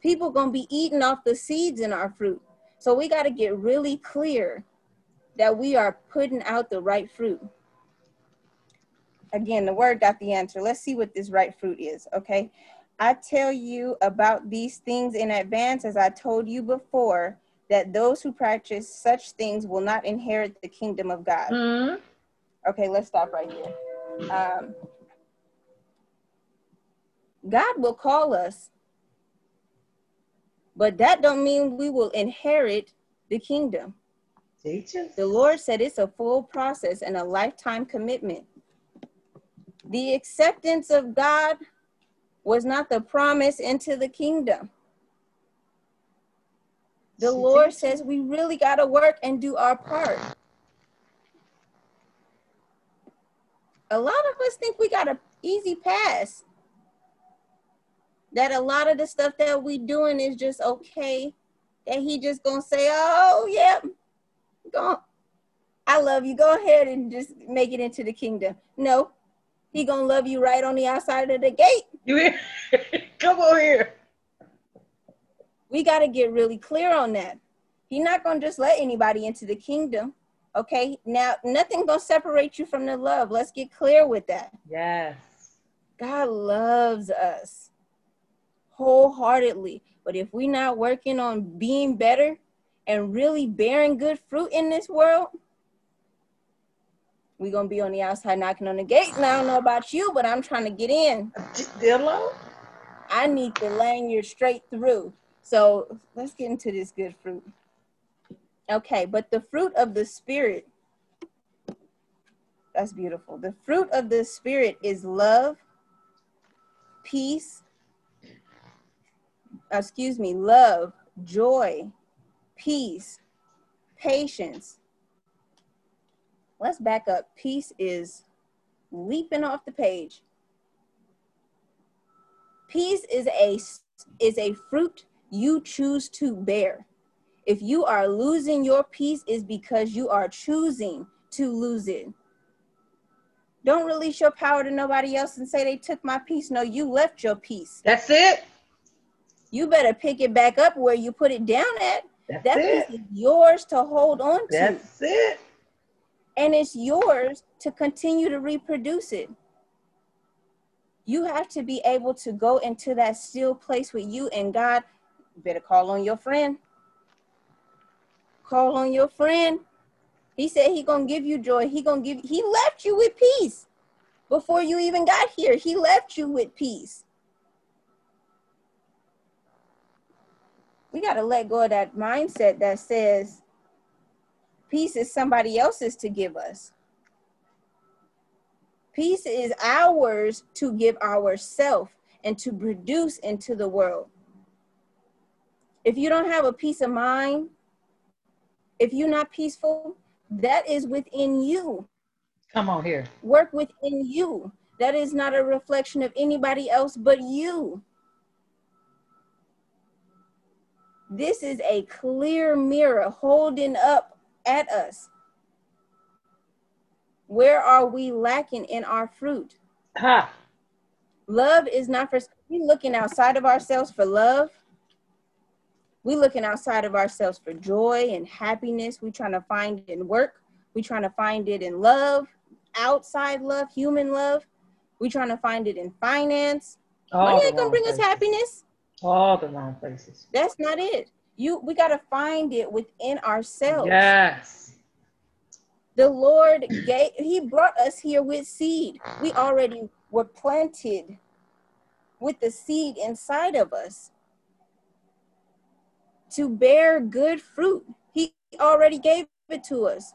people gonna be eating off the seeds in our fruit so we got to get really clear that we are putting out the right fruit again the word got the answer let's see what this right fruit is okay i tell you about these things in advance as i told you before that those who practice such things will not inherit the kingdom of god Mm. Okay, let's stop right here. Um, God will call us, but that don't mean we will inherit the kingdom. The Lord said it's a full process and a lifetime commitment. The acceptance of God was not the promise into the kingdom. The She Lord says we really got to work and do our part. A lot of us think we got an easy pass. That a lot of the stuff that we doing is just okay. That he just gonna say, "Oh yeah, go. I love you. Go ahead and just make it into the kingdom." No, he gonna love you right on the outside of the gate. You hear? [laughs] Come on here. We got to get really clear on that. He's not to just let anybody into the kingdom. Okay. Now, nothing to separate you from the love. Let's get clear with that. Yes. God loves us wholeheartedly. But if we're not working on being better and really bearing good fruit in this world, we're to be on the outside knocking on the gate. And I don't know about you, but I'm trying to get in. Dillo. I need the lanyard straight through. So let's get into this good fruit. Okay, but the fruit of the spirit, that's beautiful. The fruit of the spirit is love, peace, excuse me, love, joy, peace, patience. Let's back up. Peace is leaping off the page. Peace is a is a fruit you choose to bear. If you are losing your peace is because you are choosing to lose it. Don't release your power to nobody else and say they took my peace. No, you left your peace. That's it. You better pick it back up where you put it down at. That's That it. peace is yours to hold on to. That's it. and it's yours to continue to reproduce it. You have to be able to go into that still place with you and God. You better call on your friend. Call on your friend. He said he gonna give you joy. He gonna give. He left you with peace before you even got here. He left you with peace. We gotta let go of that mindset that says peace is somebody else's to give us. Peace is ours to give ourselves and to produce into the world. If you don't have a peace of mind, if you're not peaceful, that is within you. Come on here. Work within you. That is not a reflection of anybody else but you. This is a clear mirror holding up at us. Where are we lacking in our fruit? Ha. Love is not for we looking outside of ourselves for love. We looking outside of ourselves for joy and happiness. We trying to find it in work. We trying to find it in love, outside love, human love. We trying to find it in finance. All Money oh, ain't gonna bring us happiness. All the wrong places. That's not it. You we gotta find it within ourselves. Yes. the Lord gave, He brought us here with seed. We already were planted with the seed inside of us to bear good fruit. He already gave it to us.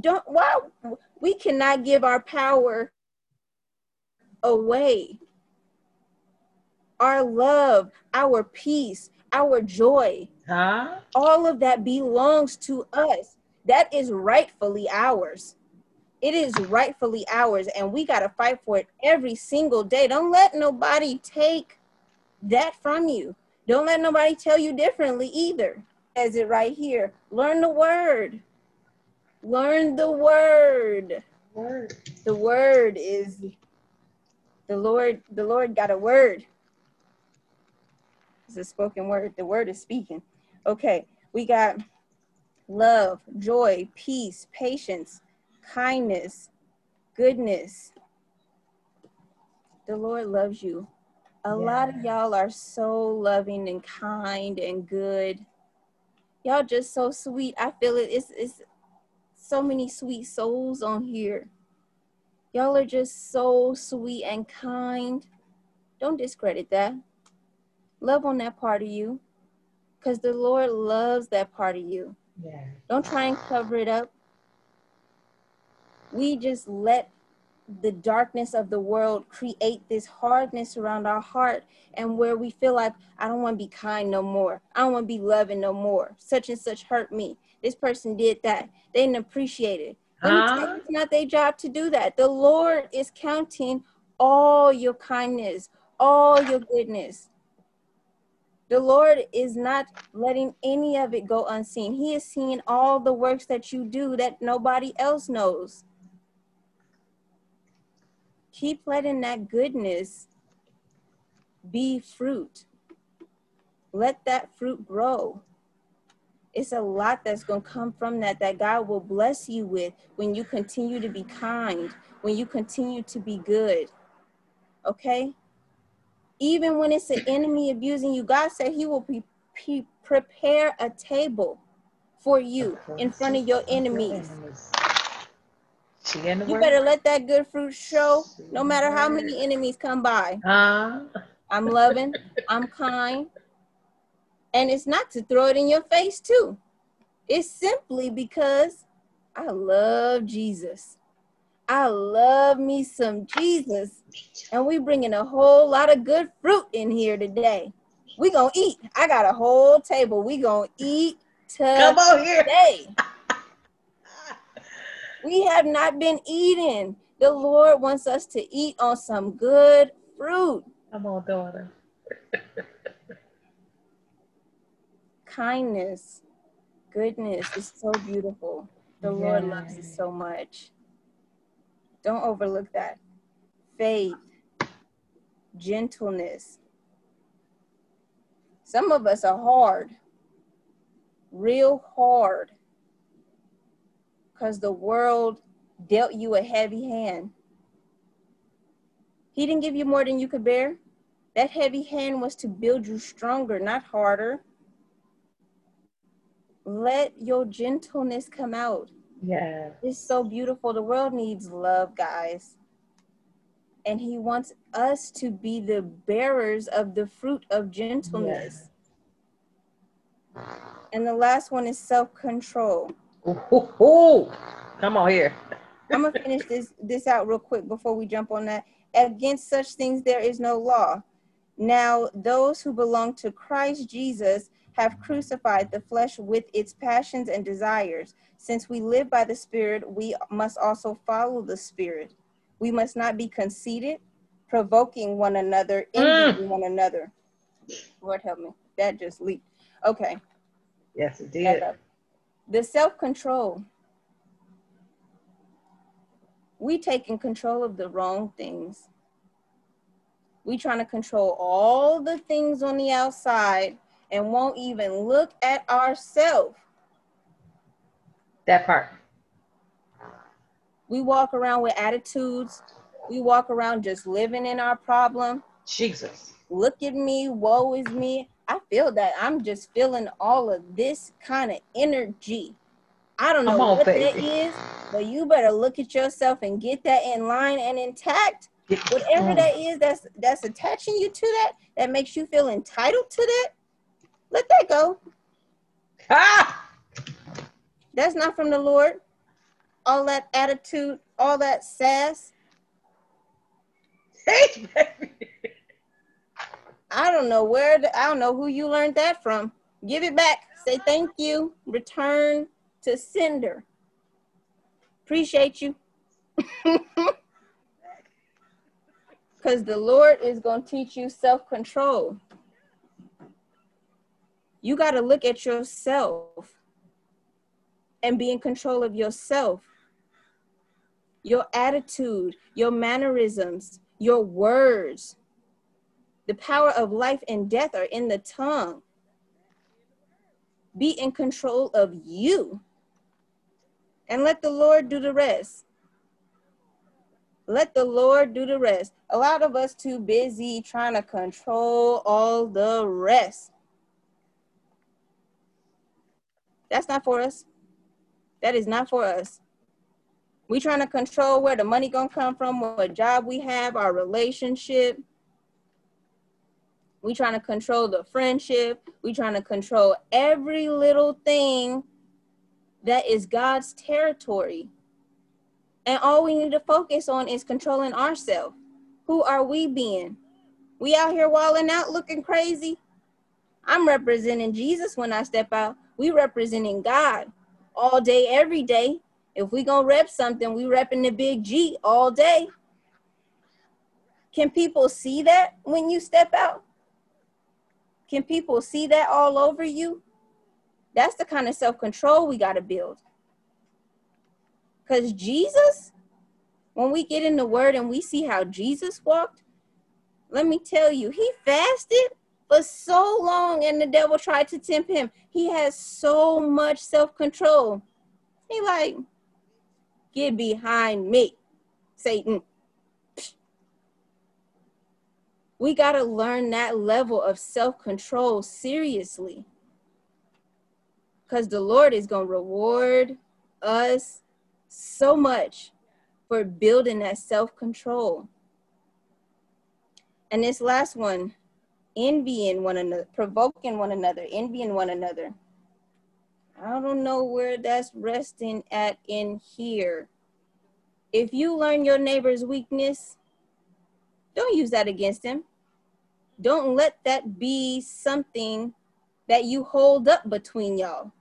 Don't, why? We cannot give our power away. Our love, our peace, our joy, Huh? all of that belongs to us. That is rightfully ours. It is rightfully ours, and we got to fight for it every single day. Don't let nobody take that from you. Don't let nobody tell you differently either. As it right here, learn the word. Learn the word. Word. The word is the Lord. The Lord got a word. It's a spoken word. The word is speaking. Okay, we got love, joy, peace, patience, kindness, goodness. The Lord loves you. A lot of y'all are so loving and kind and good. Y'all just so sweet. I feel it. It's it's so many sweet souls on here. Y'all are just so sweet and kind. Don't discredit that. Love on that part of you because the Lord loves that part of you. Yeah. Don't try and cover it up. We just let the darkness of the world create this hardness around our heart and where we feel like I don't want to be kind no more. I don't want to be loving no more. Such and such hurt me. This person did that. They didn't appreciate it. Let me tell you, Huh? it's not their job to do that. The Lord is counting all your kindness, all your goodness. The Lord is not letting any of it go unseen. He is seeing all the works that you do that nobody else knows. Keep letting that goodness be fruit. Let that fruit grow. It's a lot that's going to come from that that God will bless you with when you continue to be kind, when you continue to be good. Okay? Even when it's an enemy abusing you, God said He will be, pre- prepare a table for you in front of your enemies. She in the You better let that good fruit show no matter how many enemies come by. I'm loving, I'm kind. And it's not to throw it in your face, too. It's simply because I love Jesus. I love me some Jesus. And we bringing a whole lot of good fruit in here today. We gonna eat. I got a whole table. We gonna eat today. Come on here. today. We have not been eating. The The Lord wants us to eat on some good fruit, Come on, daughter. kindness, goodness is so beautiful. The Lord loves us so much. Don't overlook that. Faith, gentleness. Some of us are hard, real hard, because the world dealt you a heavy hand. He didn't give you more than you could bear. That heavy hand was to build you stronger, not harder. Let your gentleness come out. Yes. It's so beautiful. The world needs love, guys. And he wants us to be the bearers of the fruit of gentleness. And the last one is ooh, ooh. Come on here. [laughs] I'm gonna finish this this out real quick before we jump on that. Against such things there is no law. Now those who belong to Christ Jesus have crucified the flesh with its passions and desires. Since we live by the Spirit, we must also follow the Spirit. We must not be conceited, provoking one another, mm. envying one another. Lord help me. That just leaked. Okay. Yes, it did. The self-control. We taking control of the wrong things. We trying to control all the things on the outside and won't even look at ourselves. That part. We walk around with attitudes. We walk around just living in our problem. Jesus. Look at me, woe is me. I feel that. I'm just feeling all of this kind of energy. I don't know on, what that baby. is, but you better look at yourself and get that in line and intact. Whatever Mm. that is that's that's attaching you to that, that makes you feel entitled to that, let that go. Ah! That's not from the Lord. All that attitude, all that sass. Hey, baby. I don't know where, the, I don't know who you learned that from. Give it back. Say thank you. Return to sender. Appreciate you. [laughs] Because the Lord is going to teach you self control. You got to look at yourself and be in control of yourself, your attitude, your mannerisms, your words. The power of life and death are in the tongue. Be in control of you and let the Lord do the rest. Let the Lord do the rest. A lot of us too busy trying to control all the rest. That's not for us. That is not for us. We trying to control where the money gonna come from, what job we have, our relationship. We trying to control the friendship. We trying to control every little thing that is God's territory. And all we need to focus on is controlling ourselves. Who are we being? We out here walling out looking crazy. I'm representing Jesus when I step out. We representing God all day, every day. If we gonna rep something, we repping the big G all day. Can people see that when you step out? Can people see that all over you? That's the kind of self-control we got to build. Because Jesus, when we get in the word and we see how Jesus walked, let me tell you, he fasted for so long and the devil tried to tempt him. He has so much self-control. He like, get behind me, Satan. We got to learn that level of self-control seriously. Because the Lord is going to reward us so much for building that self-control. And this last one, envying one another, provoking one another, envying one another. I don't know where that's resting at in here. If you learn your neighbor's weakness, don't use that against him. Don't let that be something that you hold up between y'all.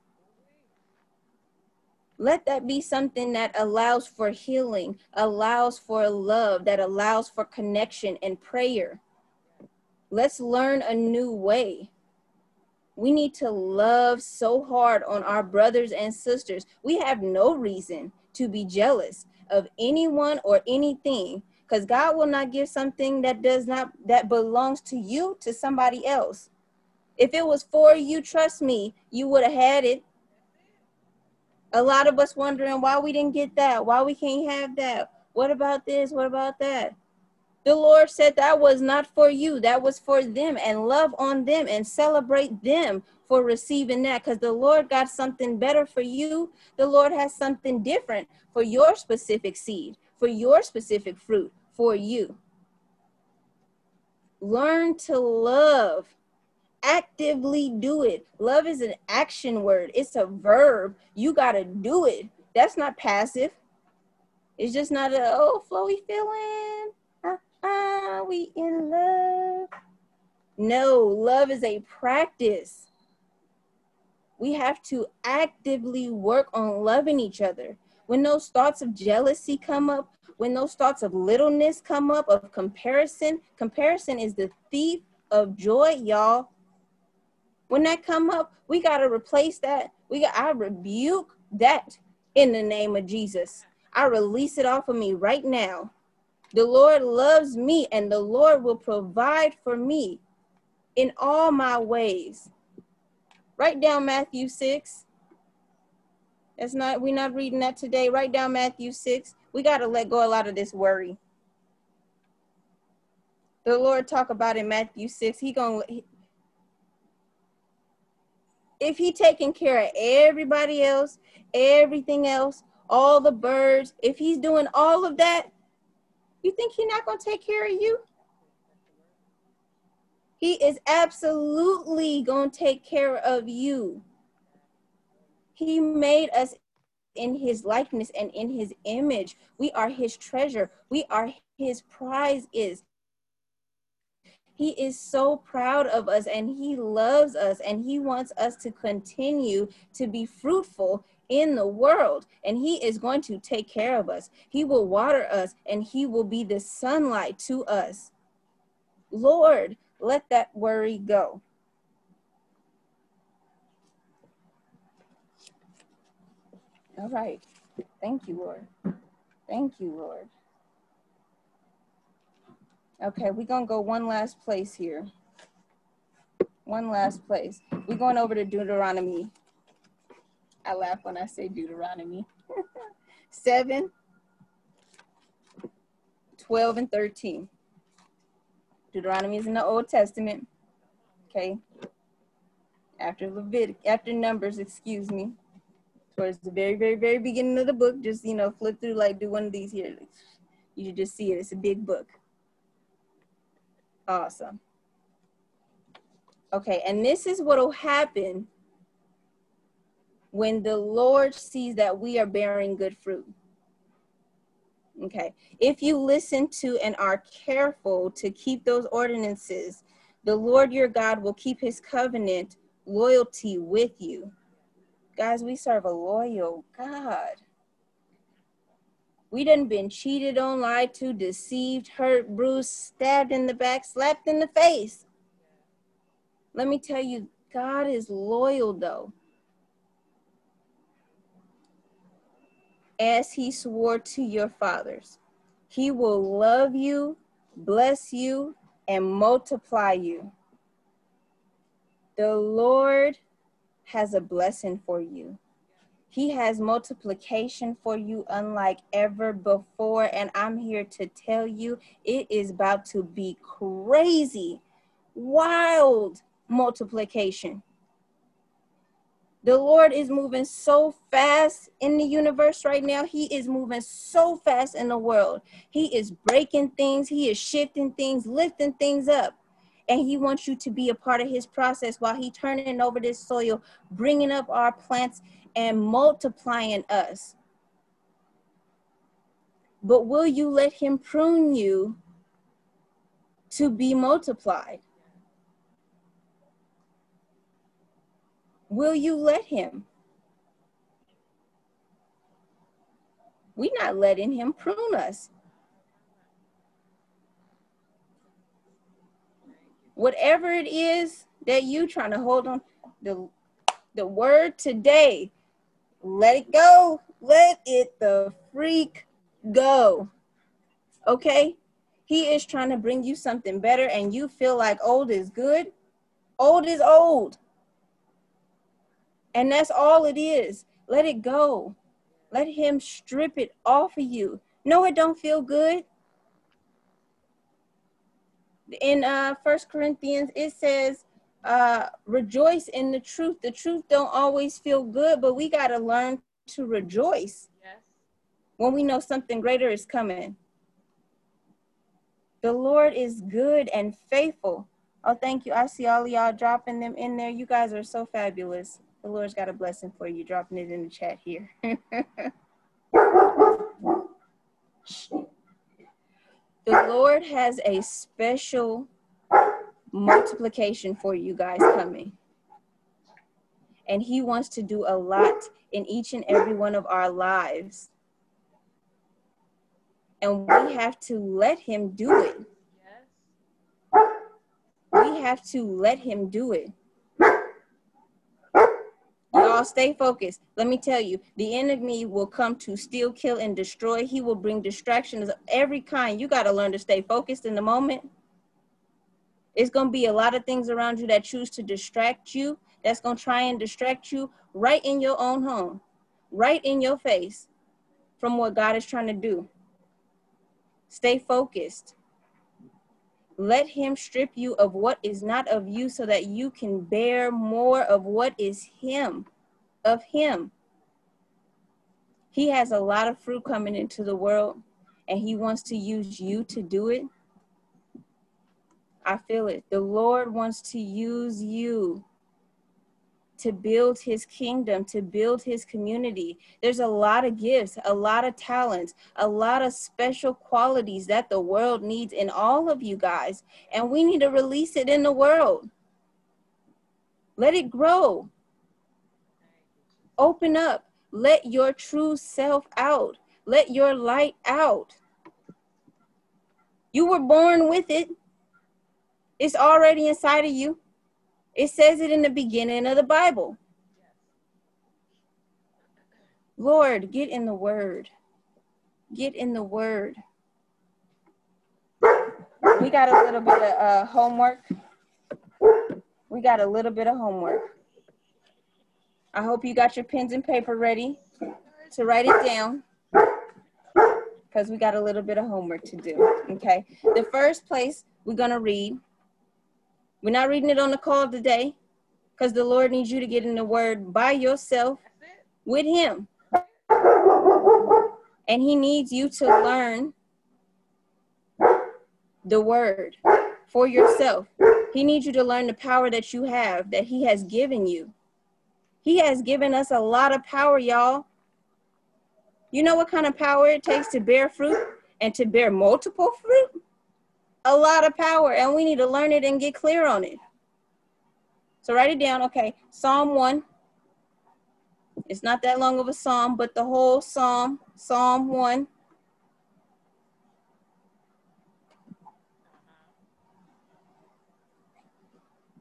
Let that be something that allows for healing, allows for love, that allows for connection and prayer. Let's learn a new way. We need to love so hard on our brothers and sisters. We have no reason to be jealous of anyone or anything because God will not give something that does not that belongs to you to somebody else. If it was for you, trust me, you would have had it. A lot of us wondering why we didn't get that, why we can't have that. What about this? What about that? The Lord said that was not for you, that was for them, and love on them and celebrate them for receiving that because the Lord got something better for you. The Lord has something different for your specific seed, for your specific fruit, for you. Learn to love. Actively do it. Love is an action word, it's a verb. You got to do it. That's not passive. It's just not a, oh, flowy feeling ah, we in love. No, love is a practice. We have to actively work on loving each other. When those thoughts of jealousy come up, when those thoughts of littleness come up, of comparison, comparison is the thief of joy, y'all. When that come up, we got to replace that. We got I rebuke that in the name of Jesus. I release it off of me right now. The Lord loves me and the Lord will provide for me in all my ways. Write down Matthew 6. That's not we're not reading that today. Write down Matthew 6. We got to let go a lot of this worry. The Lord talk about in Matthew 6. He going to if he taking care of everybody else, everything else, all the birds, if he's doing all of that, you think he's not going to take care of you? He is absolutely going to take care of you. He made us in his likeness and in his image. We are his treasure. We are his prize is. He is so proud of us and he loves us and he wants us to continue to be fruitful in the world and he is going to take care of us. He will water us and he will be the sunlight to us. Lord, let that worry go. All right. Thank you, Lord. Thank you, Lord. Okay, we're to go one last place here. One last place. We're going over to Deuteronomy I laugh when I say Deuteronomy. [laughs] 7, 12, and 13. Deuteronomy is in the Old Testament. Okay. After Leviticus, after Numbers, excuse me. Towards the very, very, very beginning of the book, just you know, flip through like do one of these here. You should just see it. It's a big book. Awesome. Okay, and this is what will happen when the Lord sees that we are bearing good fruit. Okay, if you listen to and are careful to keep those ordinances, the Lord your God will keep his covenant loyalty with you. Guys, we serve a loyal God. We done been cheated on, lied to, deceived, hurt, bruised, stabbed in the back, slapped in the face. Let me tell you, God is loyal though. as he swore to your fathers. He will love you, bless you, and multiply you. The Lord has a blessing for you. He has multiplication for you unlike ever before. And I'm here to tell you it is about to be crazy, wild multiplication. The Lord is moving so fast in the universe right now. He is moving so fast in the world. He is breaking things, He is shifting things, lifting things up. And He wants you to be a part of His process while He turning over this soil, bringing up our plants and multiplying us. But will you let Him prune you to be multiplied? Will you let him? We're not letting him prune us. Whatever it is that you trying to hold on, the the word today, let it go. Let it the freak go. Okay? He is trying to bring you something better and you feel like old is good. Old is old. And that's all it is. Let it go. Let him strip it off of you. No, it don't feel good. In uh First Corinthians, it says, uh, rejoice in the truth. The truth don't always feel good, but we got to learn to rejoice Yes. when we know something greater is coming. The Lord is good and faithful. Oh, thank you. I see all of y'all dropping them in there. You guys are so fabulous. The Lord's got a blessing for you, dropping it in the chat here. [laughs] the Lord has a special multiplication for you guys coming. And He wants to do a lot in each and every one of our lives. And we have to let Him do it. We have to let Him do it. Y'all stay focused. Let me tell you, the enemy will come to steal, kill, and destroy. He will bring distractions of every kind. You got to learn to stay focused in the moment. It's going to be a lot of things around you that choose to distract you, that's going to try and distract you right in your own home, right in your face from what God is trying to do. Stay focused. Let him strip you of what is not of you so that you can bear more of what is him, of him. He has a lot of fruit coming into the world and he wants to use you to do it. I feel it. The Lord wants to use you to build his kingdom, to build his community. There's a lot of gifts, a lot of talents, a lot of special qualities that the world needs in all of you guys. And we need to release it in the world. Let it grow. Open up. Let your true self out. Let your light out. You were born with it. It's already inside of you. It says it in the beginning of the Bible. Lord, get in the word. Get in the word. We got a little bit of uh, homework. We got a little bit of homework. I hope you got your pens and paper ready to write it down because we got a little bit of homework to do. Okay. The first place we're going to read we're not reading it on the call today because the Lord needs you to get in the word by yourself with Him. And He needs you to learn the word for yourself. He needs you to learn the power that you have, that He has given you. He has given us a lot of power, y'all. You know what kind of power it takes to bear fruit and to bear multiple fruit? A lot of power and we need to learn it and get clear on it. So write it down. Okay, Psalm 1. It's not that long of a psalm, but the whole psalm, Psalm 1.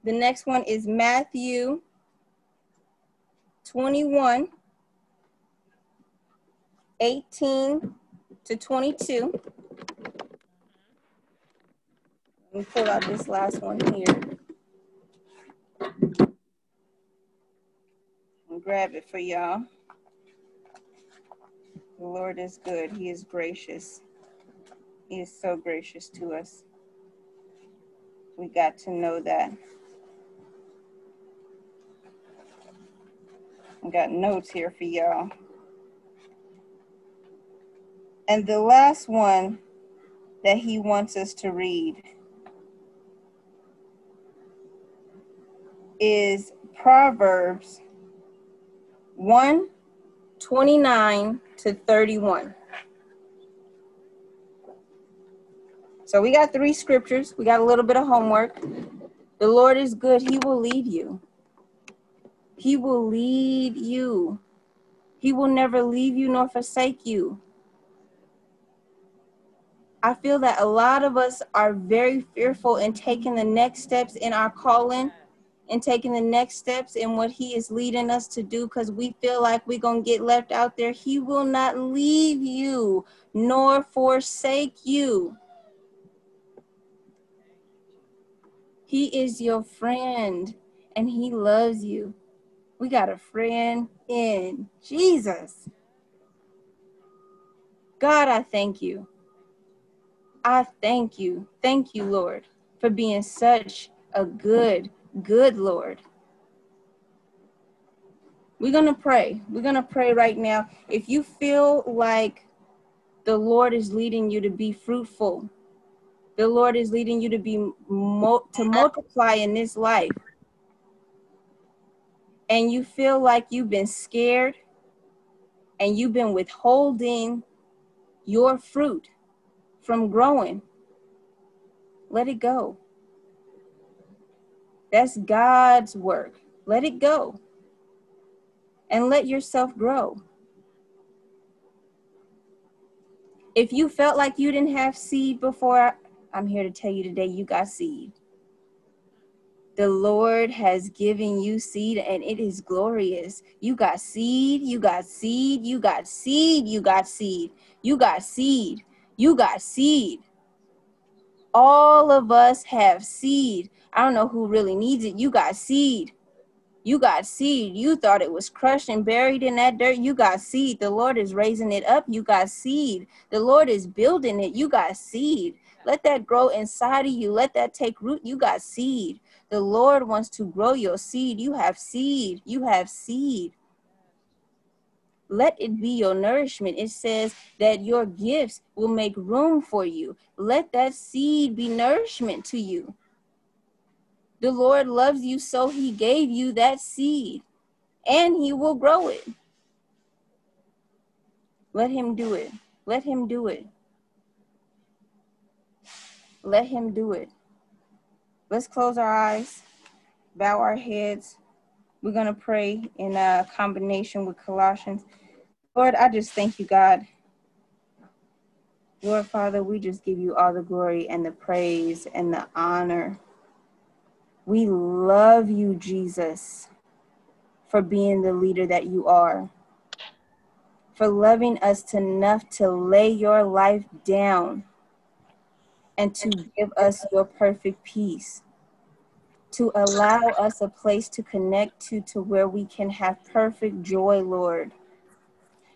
The next one is Matthew 21, 18 to 22. Let me pull out this last one here. And grab it for y'all. The Lord is good. He is gracious. He is so gracious to us. We got to know that. I got notes here for y'all. And the last one that he wants us to read is Proverbs 1 29 to 31. So we got three scriptures. We got a little bit of homework. The Lord is good. He will lead you. He will lead you. He will never leave you nor forsake you. I feel that a lot of us are very fearful in taking the next steps in our calling and taking the next steps in what he is leading us to do because we feel like we're going to get left out there. He will not leave you nor forsake you. He is your friend and he loves you. We got a friend in Jesus. God, I thank you. I thank you. Thank you, Lord, for being such a good, good Lord. We're going to pray. We're going to pray right now. If you feel like the Lord is leading you to be fruitful, the Lord is leading you to be to multiply in this life, and you feel like you've been scared and you've been withholding your fruit from growing, let it go. That's God's work. Let it go. And let yourself grow. If you felt like you didn't have seed before, I'm here to tell you today you got seed. The Lord has given you seed and it is glorious. You got seed, you got seed, you got seed, you got seed, you got seed. You got seed. All of us have seed. I don't know who really needs it. You got seed. You got seed. You thought it was crushed and buried in that dirt. You got seed. The Lord is raising it up. You got seed. The Lord is building it. You got seed. Let that grow inside of you. Let that take root. You got seed. The Lord wants to grow your seed. You have seed. You have seed let it be your nourishment. It says that your gifts will make room for you. Let that seed be nourishment to you. The Lord loves you, so he gave you that seed, and he will grow it. Let him do it. Let him do it. Let him do it. Let's close our eyes, bow our heads. We're going to pray in a combination with Colossians. Lord, I just thank you, God. Lord Father, we just give you all the glory and the praise and the honor. We love you, Jesus, for being the leader that you are, for loving us enough to lay your life down and to give us your perfect peace, to allow us a place to connect to, to where we can have perfect joy, Lord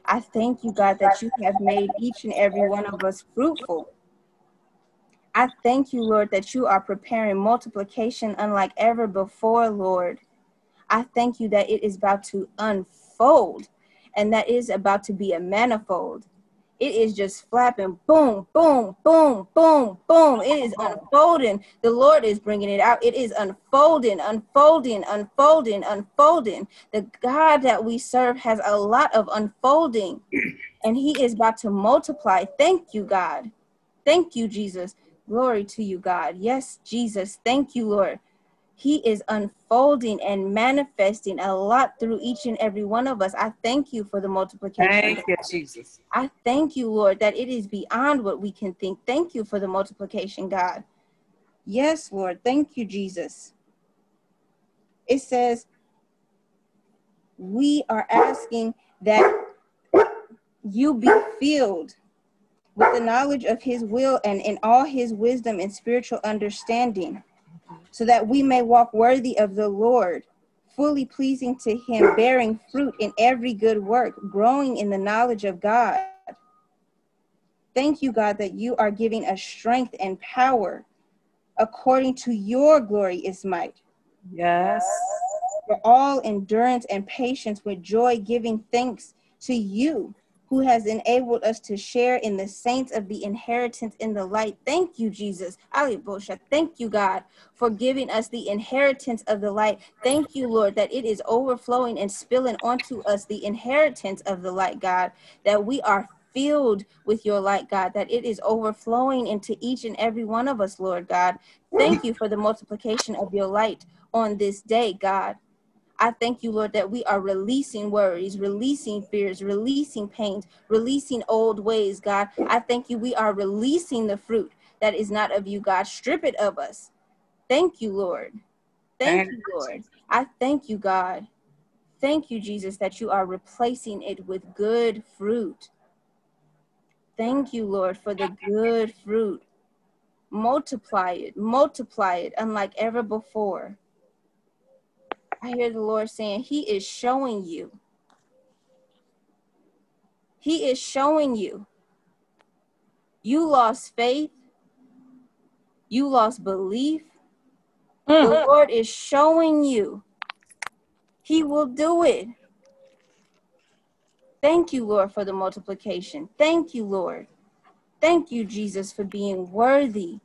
I thank you, God, that you have made each and every one of us fruitful. I thank you, Lord, that you are preparing multiplication unlike ever before, Lord. I thank you that it is about to unfold and that is about to be a manifold. It is just flapping, boom, boom, boom, boom, boom. It is unfolding. The Lord is bringing it out. It is unfolding, unfolding, unfolding, unfolding. The God that we serve has a lot of unfolding, and He is about to multiply. Thank you, God. Thank you, Jesus. Glory to you, God. Yes, Jesus. Thank you, Lord. He is unfolding and manifesting a lot through each and every one of us. I thank you for the multiplication. Thank you, Jesus. I thank you, Lord, that it is beyond what we can think. Thank you for the multiplication, God. Yes, Lord. Thank you, Jesus. It says, we are asking that you be filled with the knowledge of his will and in all his wisdom and spiritual understanding so that we may walk worthy of the Lord, fully pleasing to him, bearing fruit in every good work, growing in the knowledge of God. Thank you, God, that you are giving us strength and power according to your glory glorious might. Yes. For all endurance and patience with joy, giving thanks to you who has enabled us to share in the saints of the inheritance in the light. Thank you, Jesus. Ali Bosha. Thank you, God, for giving us the inheritance of the light. Thank you, Lord, that it is overflowing and spilling onto us the inheritance of the light, God, that we are filled with your light, God, that it is overflowing into each and every one of us, Lord God. Thank you for the multiplication of your light on this day, God. I thank you, Lord, that we are releasing worries, releasing fears, releasing pains, releasing old ways, God. I thank you, we are releasing the fruit that is not of you, God. Strip it of us. Thank you, Lord. Thank you, Lord. I thank you, God. Thank you, Jesus, that you are replacing it with good fruit. Thank you, Lord, for the good fruit. Multiply it, multiply it, unlike ever before. I hear the Lord saying, He is showing you. He is showing you. You lost faith. You lost belief. The mm-hmm. Lord is showing you. He will do it. Thank you, Lord, for the multiplication. Thank you, Lord. Thank you, Jesus, for being worthy.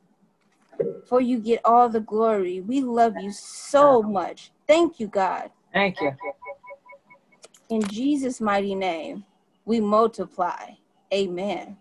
For you get all the glory. We love you so much. Thank you, God. Thank you. In Jesus' mighty name, we multiply. Amen.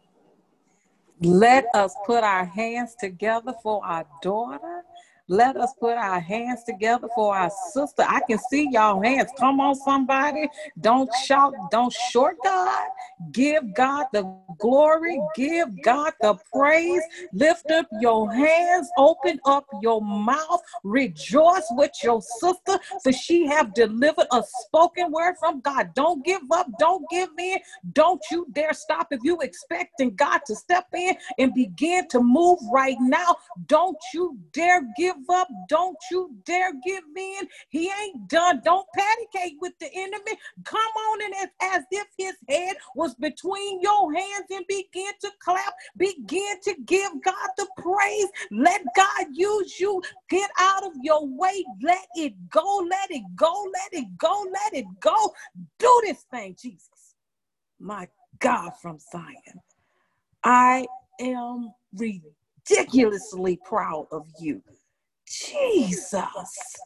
Let us put our hands together for our daughter. Let us put our hands together for our sister. I can see y'all hands. Come on, somebody. Don't shout, don't short God. Give God the glory. Give God the praise. Lift up your hands. Open up your mouth. Rejoice with your sister, for she have delivered a spoken word from God. Don't give up. Don't give in. Don't you dare stop if you expecting God to step in and begin to move right now. Don't you dare give up. Don't you dare give in. He ain't done. Don't patty cake with the enemy. Come on and as, as if his head was between your hands and begin to clap. Begin to give God the praise. Let God use you. Get out of your way. Let it go. Let it go. Let it go. Let it go. Do this thing, Jesus. My God from Zion. I am ridiculously proud of you. Jesus.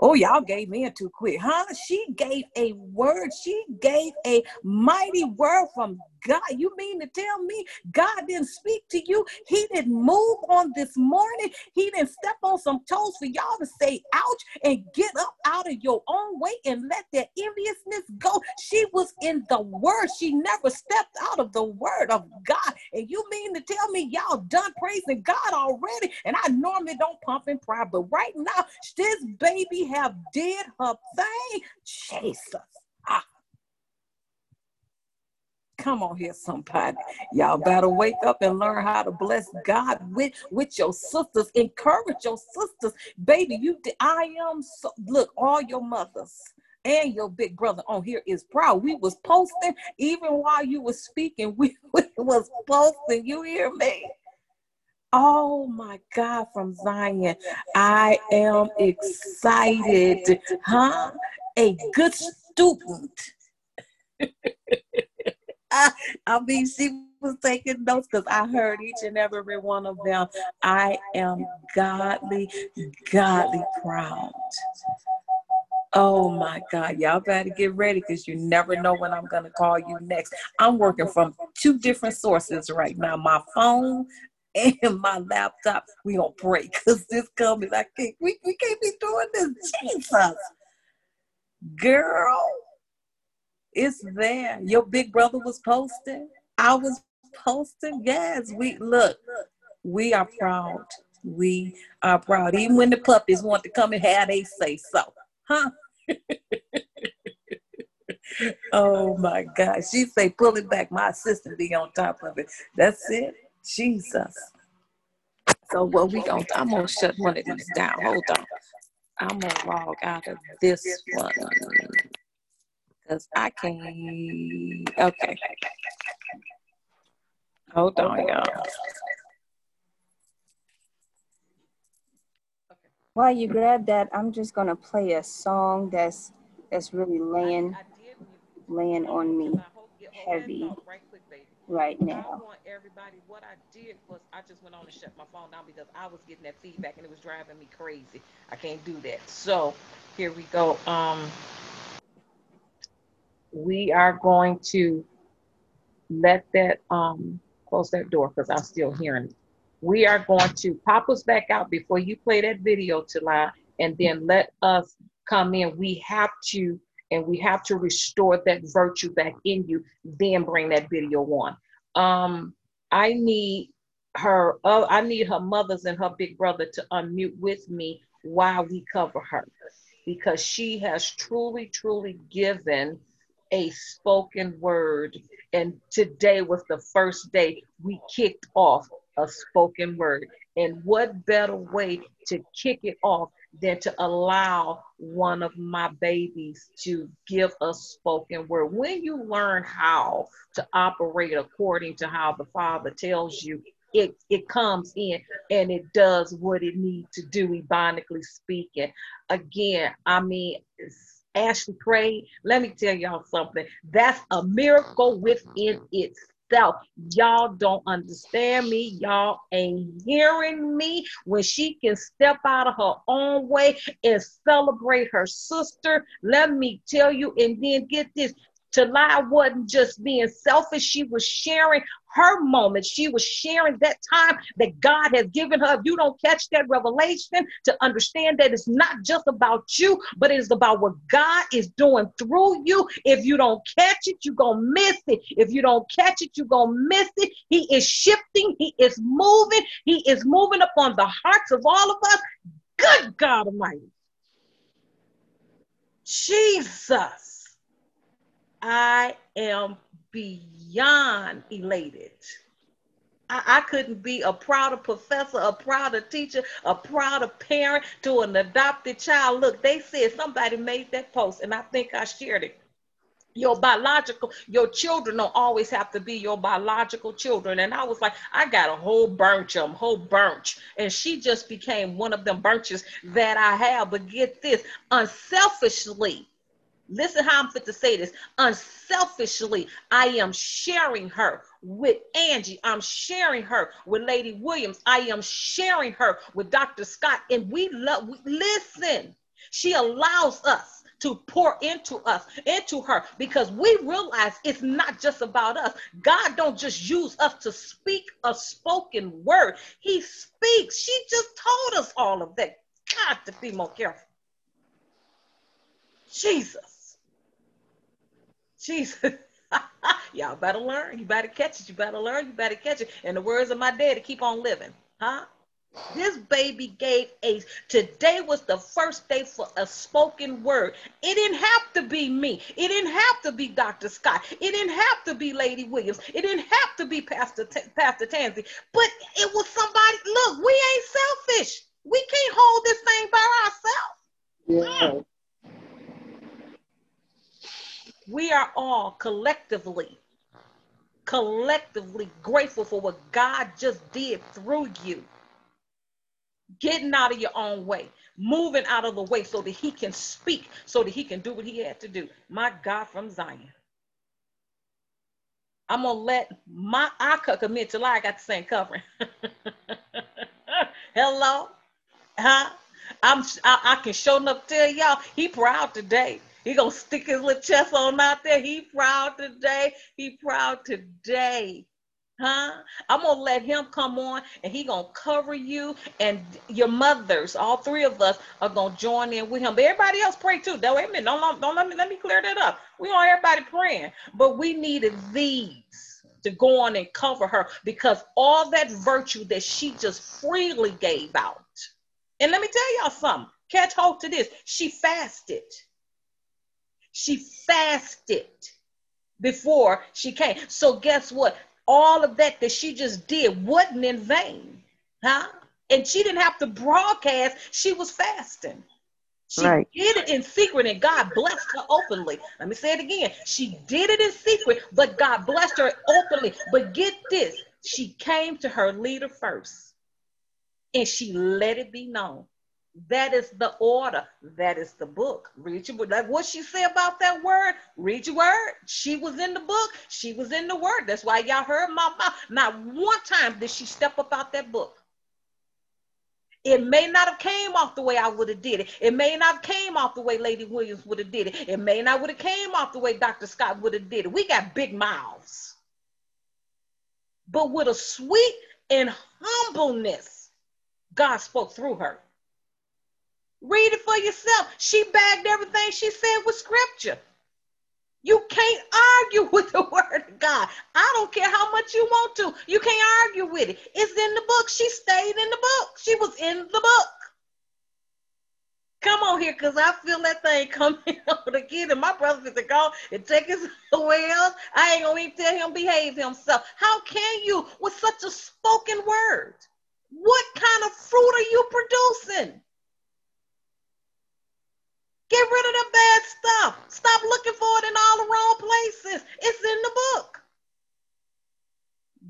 Oh, y'all gave me a too quick, huh? She gave a word. She gave a mighty word from God. You mean to tell me God didn't speak to you? He didn't move on this morning. He didn't step on some toes for y'all to say ouch and get up out of your own way and let that enviousness go. She was in the word. She never stepped out of the word of God. And you mean to tell me y'all done praising God already? And I normally don't pump and pry, but right now, this baby have did her thing. Jesus. Ah. Come on here, somebody. Y'all better wake up and learn how to bless God with, with your sisters. Encourage your sisters. Baby, you I am so look, all your mothers and your big brother on here is proud. We was posting even while you were speaking. [laughs] We, we was posting. You hear me? Oh my God, from Zion. I am excited. Huh? A good student. [laughs] [laughs] I, mean, she was taking notes because I heard each and every one of them. I am godly, godly proud. Oh my God, y'all better get ready because you never know when I'm going to call you next. I'm working from two different sources right now my phone and my laptop. We gonna pray because this coming. I can't, we, we can't be doing this. Jesus, girl. It's there. Your big brother was posting. I was posting. Yes, we look. We are proud. We are proud. Even when the puppies want to come and have they say so. Huh? [laughs] oh my God. She say pull it back. My assistant be on top of it. That's it. Jesus. So what we gonna I'm gonna shut one of these down. Hold on. I'm gonna log out of this one. Because I can't. Okay. Hold on, y'all. While you grab that, I'm just gonna play a song that's that's really laying laying on me heavy right I now. want everybody. What I did was I just went on and shut my phone down because I was getting that feedback and it was driving me crazy. I can't do that. So here we go. Um, we are going to let that um close that door because I'm still hearing. We are going to pop us back out before you play that video, to Talia, and then let us come in, we have to and we have to restore that virtue back in you, then bring that video on. Um, I need her, uh, I need her mothers and her big brother to unmute with me while we cover her because she has truly, truly given a spoken word. And today was the first day we kicked off a spoken word. And what better way to kick it off than to allow one of my babies to give a spoken word. When you learn how to operate according to how the Father tells you, it, it comes in and it does what it needs to do, ebonically speaking. Again, I mean, Ashley prayed. Let me tell y'all something. That's a miracle within itself. Y'all don't understand me. Y'all ain't hearing me. When she can step out of her own way and celebrate her sister, let me tell you, and then get this. Talia wasn't just being selfish, she was sharing her moment. She was sharing that time that God has given her. If you don't catch that revelation to understand that it's not just about you, but it is about what God is doing through you. If you don't catch it, you're going to miss it. If you don't catch it, you're going to miss it. He is shifting, He is moving, He is moving upon the hearts of all of us. Good God Almighty. Jesus, I am beyond elated. I, I, couldn't be a prouder professor, a prouder teacher, a prouder parent to an adopted child. Look, they said somebody made that post, and I think I shared it. Your biological, your children don't always have to be your biological children. And I was like, I got a whole bunch of them, whole bunch. And she just became one of them bunches that I have. But get this, unselfishly, Listen how I'm fit to say this. Unselfishly, I am sharing her with Angie. I'm sharing her with Lady Williams. I am sharing her with Dr. Scott. And we love, we, listen, she allows us to pour into us, into her, because we realize it's not just about us. God don't just use us to speak a spoken word. He speaks. She just told us all of that. Got to be more careful. Jesus. Jesus. [laughs] Y'all better learn. You better catch it. You better learn. You better catch it. In the words of my daddy, keep on living. Huh? This baby gave a today was the first day for a spoken word. It didn't have to be me. It didn't have to be Dr. Scott. It didn't have to be Lady Williams. It didn't have to be Pastor T- Pastor Tansy. But it was somebody. Look, we ain't selfish. We can't hold this thing by ourselves. Yeah we are all collectively, collectively grateful for what God just did through you. Getting out of your own way, moving out of the way so that he can speak, so that he can do what he had to do. My God from Zion. I'm gonna let my I commit to lie. I got the same covering. [laughs] Hello, huh? I'm I, I can show enough tell y'all he proud today. He gonna stick his little chest on out there. He proud today. He proud today. Huh? I'm gonna let him come on and he gonna cover you and your mothers. All three of us are gonna join in with him. But everybody else pray too. Don't wait a minute. Don't, don't let me let me clear that up. We want everybody praying, but we needed these to go on and cover her because all that virtue that she just freely gave out. And let me tell y'all something. Catch hold to this. She fasted. She fasted before she came. So guess what? All of that that she just did wasn't in vain, huh? And she didn't have to broadcast. She was fasting. She right. did it in secret and God blessed her openly. Let me say it again. She did it in secret, but God blessed her openly. But get this she came to her leader first and she let it be known that is the order. That is the book. Read your book. Like what she say about that word? Read your word. She was in the book. She was in the word. That's why y'all heard my mouth. Not one time did she step up out that book. It may not have came off the way I would have did it. It may not have came off the way Lady Williams would have did it. It may not would have came off the way Dr. Scott would have did it. We got big mouths. But with a sweet and humbleness, God spoke through her. Read it for yourself. She bagged everything she said with scripture. You can't argue [laughs] with the word of God. I don't care how much you want to. You can't argue with it. It's in the book. She stayed in the book. She was in the book. Come on here, because I feel that thing [laughs] coming out again. And my brother is to go and take his [laughs] else. I ain't gonna even tell him to behave himself. How can you with such a spoken word? What kind of fruit are you producing? Get rid of the bad stuff. Stop looking for it in all the wrong places. It's in the book.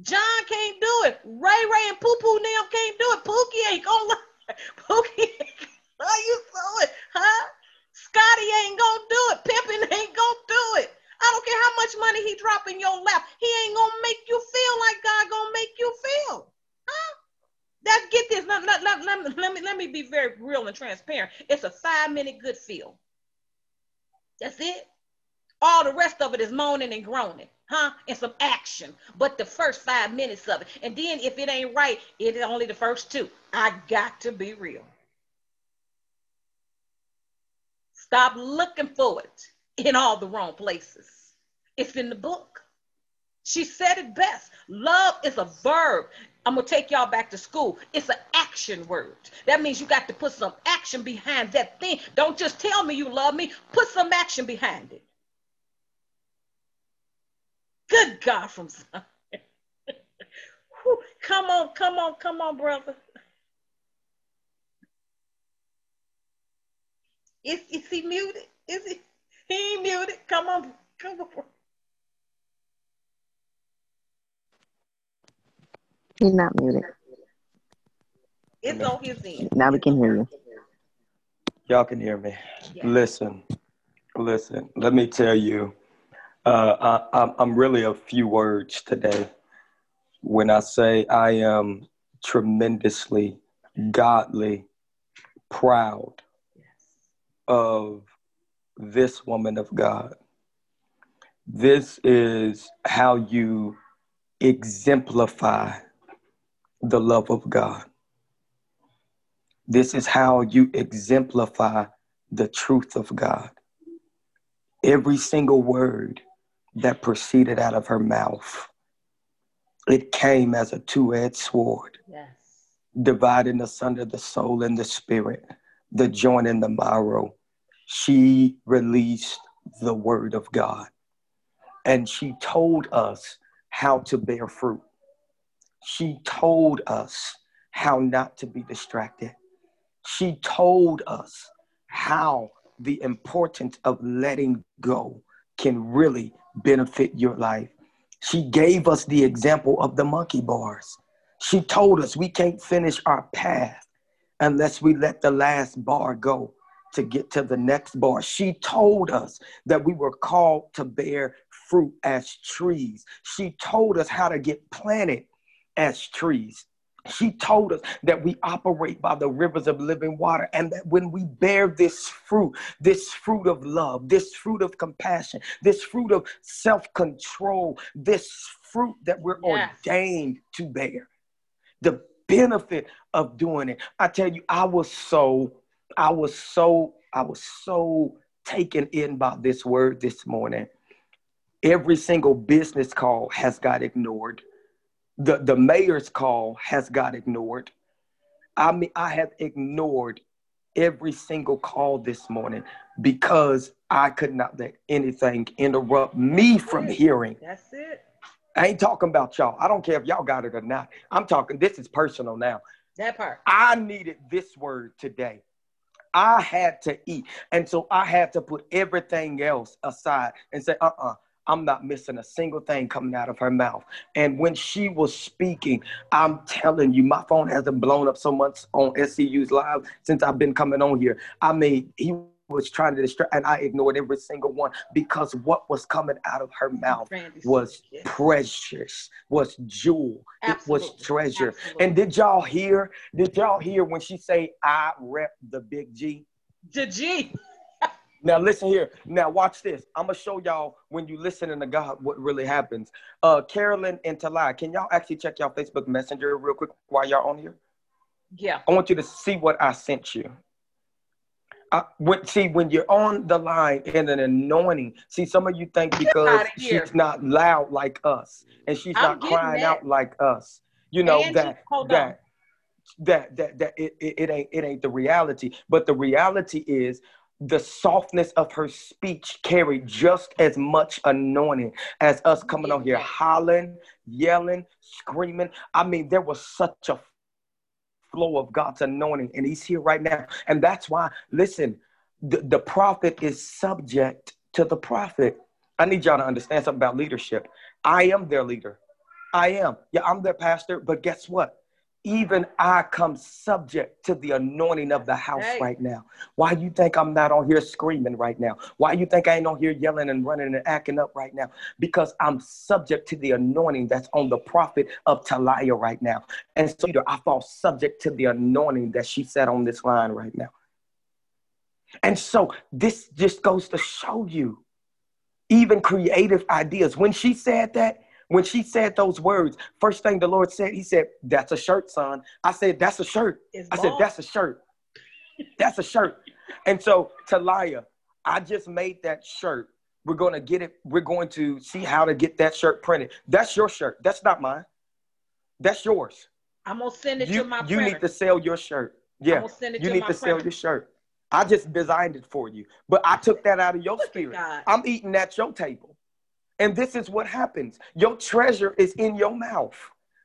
John can't do it. Ray Ray and Poo Poo now can't do it. Pookie ain't gonna [laughs] Pookie ain't How you do it, huh? Scotty ain't gonna do it. Pippin ain't gonna do it. I don't care how much money he drop in your lap. He ain't gonna make you feel like God gonna make you feel. That get this. Let, let, let, let, let, me, let me be very real and transparent. It's a five minute good feel. That's it. All the rest of it is moaning and groaning, huh? And some action. But the first five minutes of it. And then if it ain't right, it is only the first two. I got to be real. Stop looking for it in all the wrong places. It's in the book. She said it best. Love is a verb. I'm to take y'all back to school. It's an action word. That means you got to put some action behind that thing. Don't just tell me you love me, put some action behind it. Good God from Zion. [laughs] come on, come on, come on, brother. Is, is he muted? Is he? He muted. Come on, come on. He's not muted. It's on his end. Now we can hear you. Y'all can hear me. Yeah. Listen, listen. Let me tell you, uh, I, I'm, I'm really a few words today when I say I am tremendously godly proud of this woman of God. This is how you exemplify the love of God. This is how you exemplify the truth of God. Every single word that proceeded out of her mouth, it came as a two edged sword, Yes. dividing asunder the soul and the spirit, the joint and the marrow. She released the word of God. And she told us how to bear fruit. She told us how not to be distracted. She told us how the importance of letting go can really benefit your life. She gave us the example of the monkey bars. She told us we can't finish our path unless we let the last bar go to get to the next bar. She told us that we were called to bear fruit as trees. She told us how to get planted as trees. She told us that we operate by the rivers of living water and that when we bear this fruit, this fruit of love, this fruit of compassion, this fruit of self control, this fruit that we're Yes. ordained to bear, the benefit of doing it. I tell you, I was so, I was so, I was so taken in by this word this morning. Every single business call has got ignored the the mayor's call has got ignored. I mean, I have ignored every single call this morning because I could not let anything interrupt me from hearing. That's it. I ain't talking about y'all. I don't care if y'all got it or not. I'm talking. This is personal now. That part. I needed this word today. I had to eat. And so I had to put everything else aside and say, uh uh-uh, uh, i am not missing a single thing coming out of her mouth. And when she was speaking, I'm telling you, my phone hasn't blown up so much on SCU's live since I've been coming on here. I mean, he was trying to distract, and I ignored every single one because what was coming out of her mouth Randy was Yes. precious, was jewel, it was treasure. Absolutely. And did y'all hear? Did y'all hear when she say, "I rep the big G"? The G. Now listen here. Now watch this. I'm gonna show y'all when you listening to God what really happens. Uh, Carolyn and Talia, can y'all actually check y'all Facebook Messenger real quick while y'all on here? Yeah. I want you to see what I sent you. I, when, see, when you're on the line in an anointing, see, some of you think because she's not loud like us and she's I'm not crying that. out like us, you know And she- that hold on. that that that that it, it, it ain't it ain't the reality. But the reality is the softness of her speech carried just as much anointing as us coming on here hollering, yelling, screaming. I mean, there was such a flow of God's anointing, and He's here right now. And that's why, listen, the, the prophet is subject to the prophet. I need y'all to understand something about leadership. I am their leader. I am. Yeah, I'm their pastor, but guess what? Even I come subject to the anointing of the house Hey. right now. Why you think I'm not on here screaming right now? Why you think I ain't on here yelling and running and acting up right now? Because I'm subject to the anointing that's on the prophet of Talia right now. And so either I fall subject to the anointing that she said on this line right now. And so this just goes to show you even creative ideas. When she said that, when she said those words, first thing the Lord said, He said, That's a shirt, son. I said, That's a shirt. It's I said. That's a shirt. That's a shirt. And so, Talia, I just made that shirt. We're going to get it. We're going to see how to get that shirt printed. That's your shirt. That's not mine. That's yours. I'm gonna send it You, to my you printer. need to sell your shirt. Yeah. I'm gonna send it You to need to sell printer. your shirt. I just designed it for you, but I took that out of your spirit. God. I'm eating at your table. And this is what happens your treasure is in your mouth.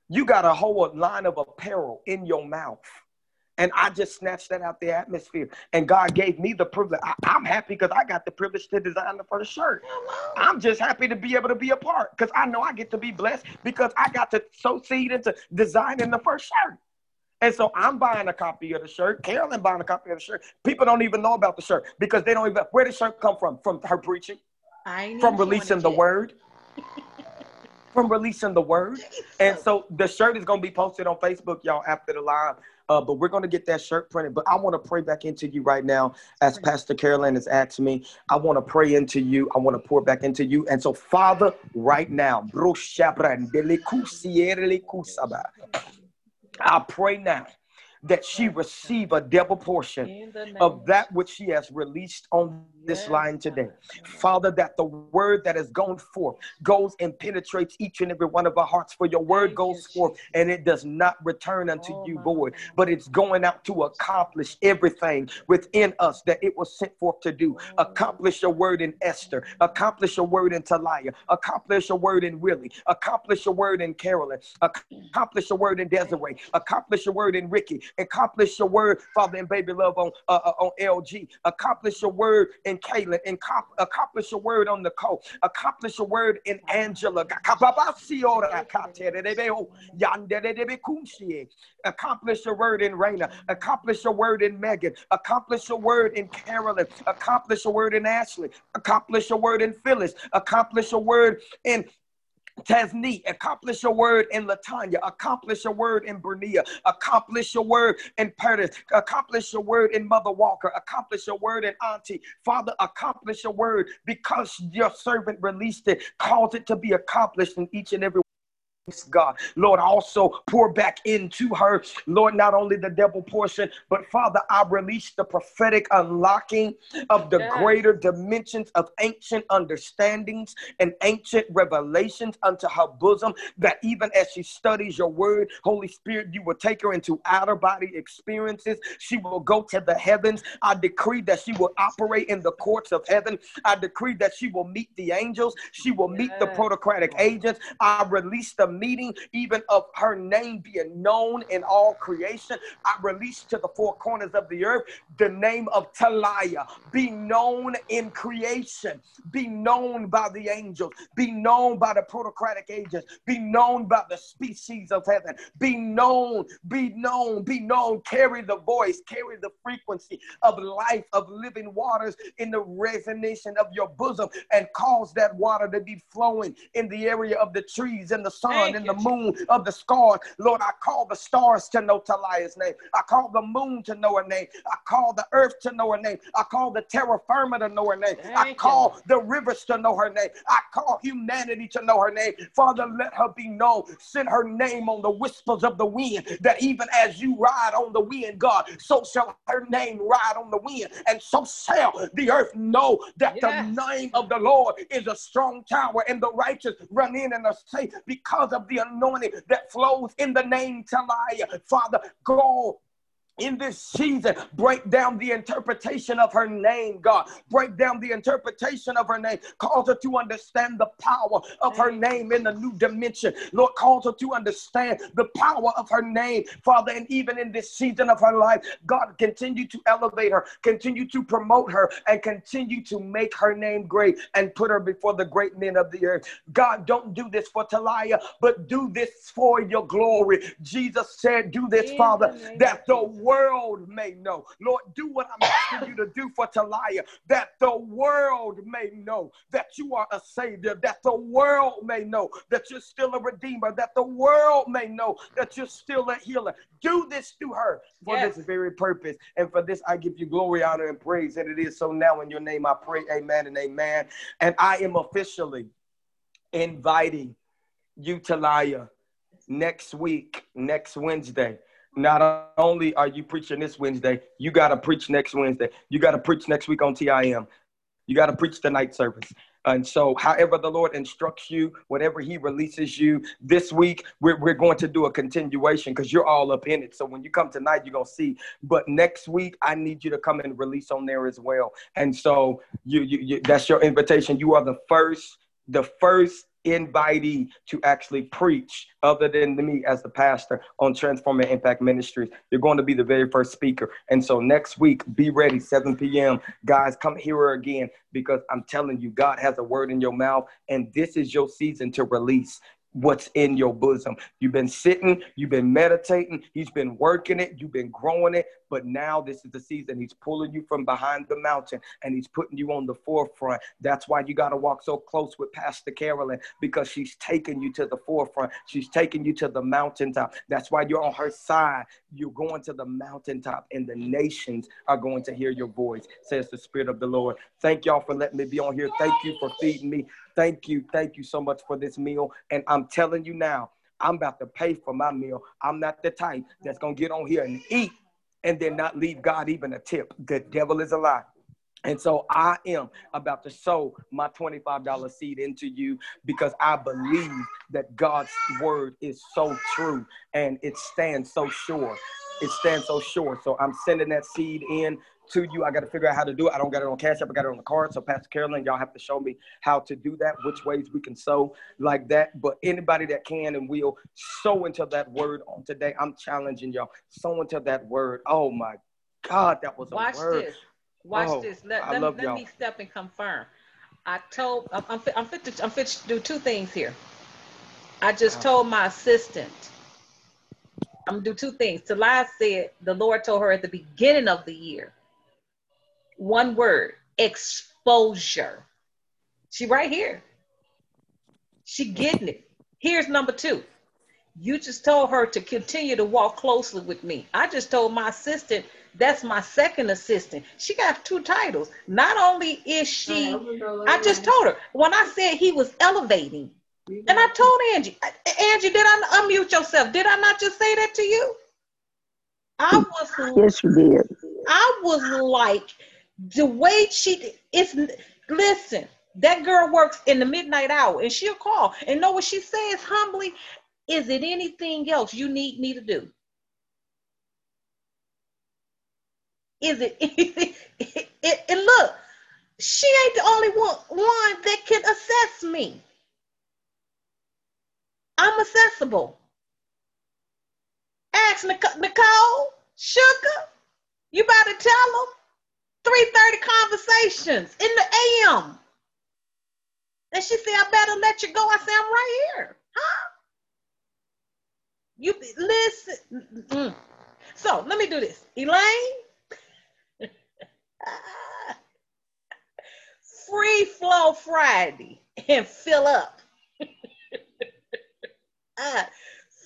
You got a whole line of apparel in your mouth. And I just snatched that out the atmosphere. And God gave me the privilege. I, am happy because I got the privilege to design the first shirt. I'm just happy to be able to be a part because I know I get to be blessed because I got to sow seed into designing the first shirt. And so I'm buying a copy of the shirt. Carolyn buying a copy of the shirt. People don't even know about the shirt because they don't even where did the shirt come from? From her preaching, I from releasing the word. [laughs] From releasing the word. And so the shirt is gonna be posted on Facebook, y'all, after the live. Uh, but we're gonna get that shirt printed. But I want to pray back into you right now, as Pastor Carolyn has asked me. I want to pray into you. I want to pour back into you. And so, Father, right now, bro shabrandele kusierele kusaba. I pray now that she receive a double portion In the name of that which she has released on this line today. Father, that the word that has gone forth goes and penetrates each and every one of our hearts. For your word goes forth and it does not return unto Oh, you void, but it's going out to accomplish everything within us that it was sent forth to do. Oh. Accomplish your word in Esther, accomplish your word in Talia, accomplish your word in Willie, accomplish your word in Carolyn, [clears throat] accomplish your word in Desiree, accomplish your word in Ricky, accomplish your word, Father, in baby love on uh, uh, on LG, accomplish your word in Kaylin, and com- accomplish your word on Nicole, accomplish your word in Angela, accomplish your word in Raina, accomplish your word in Megan, accomplish your word in Carolyn, accomplish your word in Ashley, accomplish your word in Phyllis, accomplish your word in Tasneet, accomplish your word in Latanya, accomplish your word in Bernia, accomplish your word in Curtis, accomplish your word in Mother Walker, accomplish your word in Auntie. Father, accomplish your word because your servant released it, caused it to be accomplished in each and every God, Lord, also pour back into her, Lord, not only the double portion, but Father, I release the prophetic unlocking of the Yes. greater dimensions of ancient understandings and ancient revelations unto her bosom. That even as she studies your word, Holy Spirit, you will take her into outer body experiences. She will go to the heavens. I decree that she will operate in the courts of heaven. I decree that she will meet the angels. She will meet the protocratic agents. I release the meeting, even of her name being known in all creation. I release to the four corners of the earth the name of Talia. Be known in creation, be known by the angels, be known by the protocratic agents, be known by the species of heaven, be known, be known, be known. Carry the voice, carry the frequency of life, of living waters in the resonation of your bosom, and cause that water to be flowing in the area of the trees and the sun sun and the moon of the scars. Lord, I call the stars to know Talia's name. I call the moon to know her name. I call the earth to know her name. I call the terra firma to know her name. I call the rivers to know her name. I call humanity to know her name. Father, let her be known. Send her name on the whispers of the wind, that even as you ride on the wind, God, so shall her name ride on the wind, and so shall the earth know that Yes. the name of the Lord is a strong tower, and the righteous run in and are safe because of the anointing that flows in the name Talia. Father, go in this season, break down the interpretation of her name, God. Break down the interpretation of her name. Cause her to understand the power of her name in a new dimension. Lord, cause her to understand the power of her name, Father. And even in this season of her life, God, continue to elevate her, continue to promote her, and continue to make her name great and put her before the great men of the earth. God, don't do this for Talia, but do this for your glory. Jesus said, Do this, Father, the that the world may know. Lord, do what I'm asking you to do for Talia, that the world may know that you are a savior, that the world may know that you're still a redeemer, that the world may know that you're still a healer. Do this through her for Yes. this very purpose. And for this, I give you glory, honor, and praise. And it is so now in your name I pray, amen and amen. And I am officially inviting you, Talia, next week, next Wednesday. Not only are you preaching this Wednesday, you got to preach next Wednesday. You got to preach next week on TIM. You got to preach the night service. And so, however the Lord instructs you, whatever He releases you this week, we're, we're going to do a continuation because you're all up in it. So, when you come tonight, you're going to see. But next week, I need you to come and release on there as well. And so, you, you, you that's your invitation. You are the first, the first invitee to actually preach other than me as the pastor on transforming impact ministries. You're going to be the very first speaker. And so next week be ready 7 p.m guys come hear her again because i'm telling you god has a word in your mouth and this is your season to release what's in your bosom. You've been sitting, you've been meditating, he's been working it, you've been growing it, but now this is the season. He's pulling you from behind the mountain and he's putting you on the forefront. That's why you got to walk so close with Pastor Carolyn because she's taking you to the forefront. She's taking you to the mountaintop. That's why you're on her side. You're going to the mountaintop and the nations are going to hear your voice, says the Spirit of the Lord. Thank y'all for letting me be on here. Thank you for feeding me. Thank you. Thank you so much for this meal. And I'm telling you now, I'm about to pay for my meal. I'm not the type that's going to get on here and eat and then not leave God even a tip. The devil is a lie. And so I am about to sow my $25 seed into you because I believe that God's word is so true and it stands so sure. It stands so sure. So I'm sending that seed in to you. I got to figure out how to do it. I don't got it on Cash App. I got it on the card. So Pastor Carolyn, y'all have to show me how to do that, which ways we can sow like that. But anybody that can and will sow into that word on today, I'm challenging y'all. Sow into that word. Oh my God, that was a Watch word. this. Watch Oh, this. Let, let, let me step and confirm. I told I'm I'm fit, I'm fit to I'm fit to do two things here. I just Wow. told my assistant. I'm gonna do two things. Talia said the Lord told her at the beginning of the year. One word: exposure. She right here. She getting it. Here's number two. You just told her to continue to walk closely with me. I just told my assistant that's my second assistant. She got two titles. Not only is she, I just told her when I said he was elevating, and I told Angie, Angie, did I unmute yourself? Did I not just say that to you? I was Yes, you did. I was like, the way she it's listen, that girl works in the midnight hour and she'll call and know what she says humbly. Is it anything else you need me to do? Is it [laughs] anything? and look, she ain't the only one, one that can assess me. I'm accessible. Ask Nicole, Sugar, you better tell them. 3.30 conversations in the AM. And she said, I better let you go. I said, I'm right here. Huh? You listen. Mm-mm. So let me do this. Elaine, [laughs] free flow Friday and fill up. [laughs] Uh,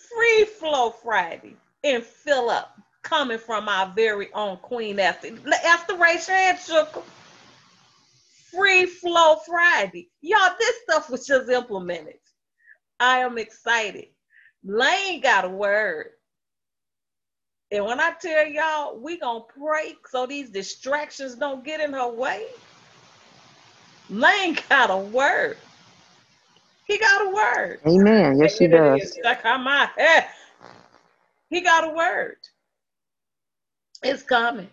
free Flow Friday and fill up coming from our very own Queen Esther. Esther shook 'em. Free Flow Friday. Y'all, this stuff was just implemented. I am excited. Lane got a word. And when I tell y'all, we gonna pray so these distractions don't get in her way. Lane got a word. He got a word. Amen. Yes, she does. stuck on my head. He got a word. It's coming.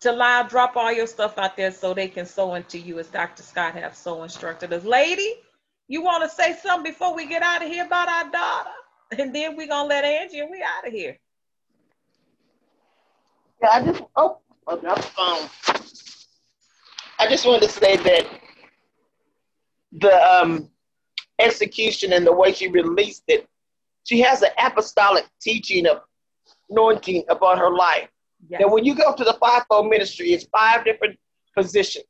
July, drop all your stuff out there so they can sow into you as Dr. Scott have so instructed us. Lady, you want to say something before we get out of here about our daughter? And then we're going to let Angie and we out of here. Yeah, I just oh, oh my phone. I just wanted to say that the um, execution and the way she released it, she has an apostolic teaching of anointing upon her life. Yes. Now, when you go to the fivefold ministry, it's five different positions,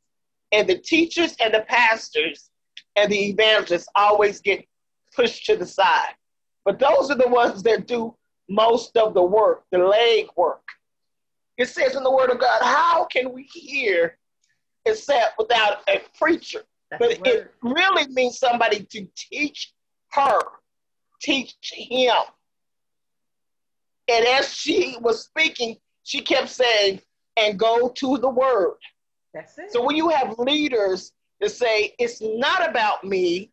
and the teachers and the pastors and the evangelists always get pushed to the side. But those are the ones that do most of the work, the leg work. It says in the Word of God, how can we hear except without a preacher? That's But it really means somebody to teach her, teach him. And as she was speaking, she kept saying, and go to the Word. That's it. So when you have leaders that say, it's not about me,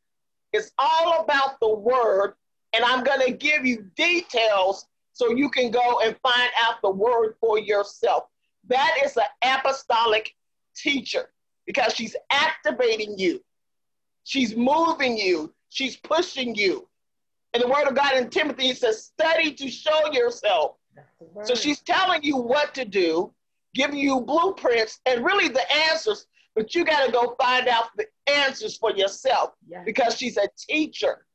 it's all about the Word, and I'm going to give you details so you can go and find out the Word for yourself. That is an apostolic teacher because she's activating you, she's moving you, she's pushing you. And the Word of God in Timothy says, study to show yourself. That's the word. So she's telling you what to do, giving you blueprints and really the answers, but you got to go find out the answers for yourself Yes. because she's a teacher.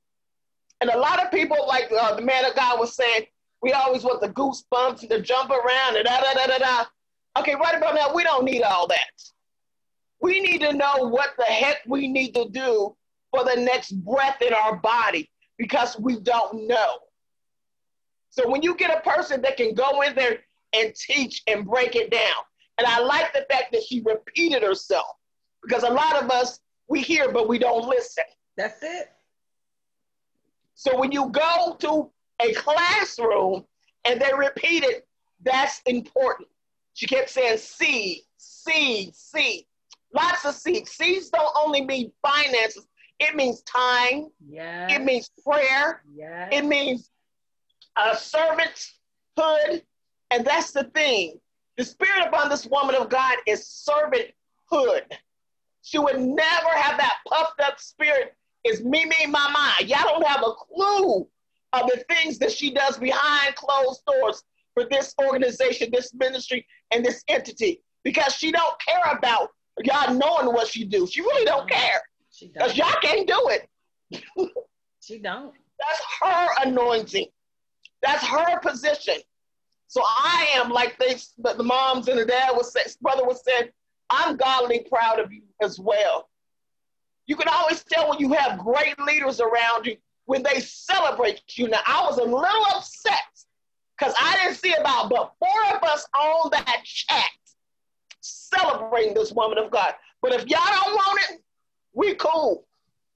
And a lot of people, like uh, the man of God was saying, we always want the goosebumps and the jump around and da da da da da. Okay, right about now, we don't need all that. We need to know what the heck we need to do for the next breath in our body because we don't know. So when you get a person that can go in there and teach and break it down, and I like the fact that she repeated herself because a lot of us we hear but we don't listen. That's it. So when you go to a classroom and they repeat it, that's important. She kept saying seed, seed, seed. Lots of seeds. Seeds don't only mean finances, it means time, Yes. it means prayer, yes. it means uh, servanthood. And that's the thing. The spirit upon this woman of God is servanthood. She would never have that puffed up spirit. Is me, me, my, my. Y'all don't have a clue of the things that she does behind closed doors for this organization, this ministry, and this entity because she don't care about y'all knowing what she do. She really don't care she because y'all can't do it. She don't. [laughs] That's her anointing. That's her position. So I am like they, the the moms and the dad was said, brother was said, I'm godly proud of you as well. You can always tell when you have great leaders around you when they celebrate you. Now I was a little upset because I didn't see about but four of us on that chat celebrating this woman of God. But if y'all don't want it, we cool.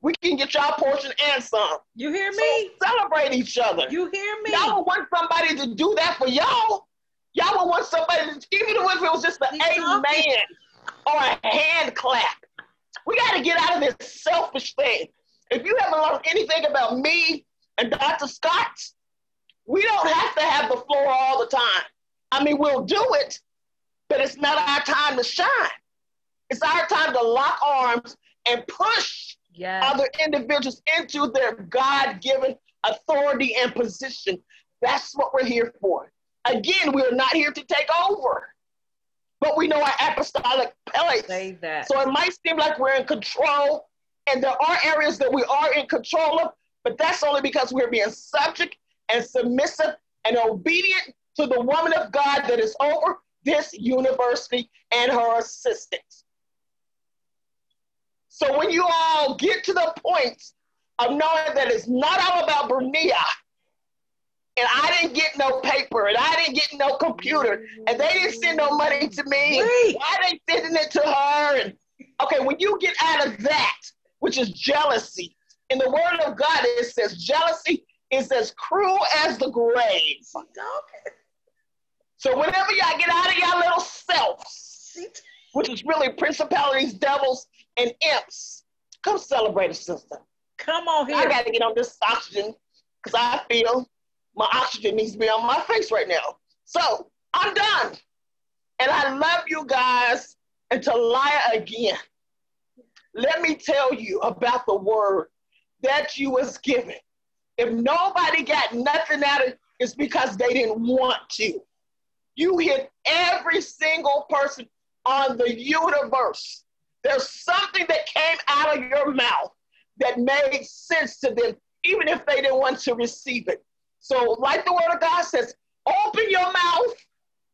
We can get y'all portion and some. You hear So me? celebrate each other. You hear me? Y'all would want somebody to do that for y'all. Y'all would want somebody to, even if it was just an She's amen or a hand clap. We got to get out of this selfish thing. If you haven't learned anything about me and Dr. Scott, we don't have to have the floor all the time. I mean, we'll do it, but it's not our time to shine. It's our time to lock arms and push Yes. other individuals into their God given authority and position. That's what we're here for. Again, we're not here to take over, but we know our apostolic place. Say that. So it might seem like we're in control, and there are areas that we are in control of, but that's only because we're being subject and submissive and obedient to the woman of God that is over this university and her assistants. So when you all get to the point of knowing that it's not all about Bernia. And I didn't get no paper and I didn't get no computer and they didn't send no money to me. Wait. Why they sending it to her? And okay, when you get out of that, which is jealousy, in the word of God, it says jealousy is as cruel as the grave. So whenever y'all get out of your little selves, which is really principalities, devils, and imps, come celebrate a sister. Come on here. I got to get on this oxygen because I feel my oxygen needs to be on my face right now. So I'm done. And I love you guys. And Talia again, let me tell you about the word that you was given. If nobody got nothing out of it, it's because they didn't want to. You hit every single person on the universe. There's something that came out of your mouth that made sense to them, even if they didn't want to receive it. So, like the word of God says, open your mouth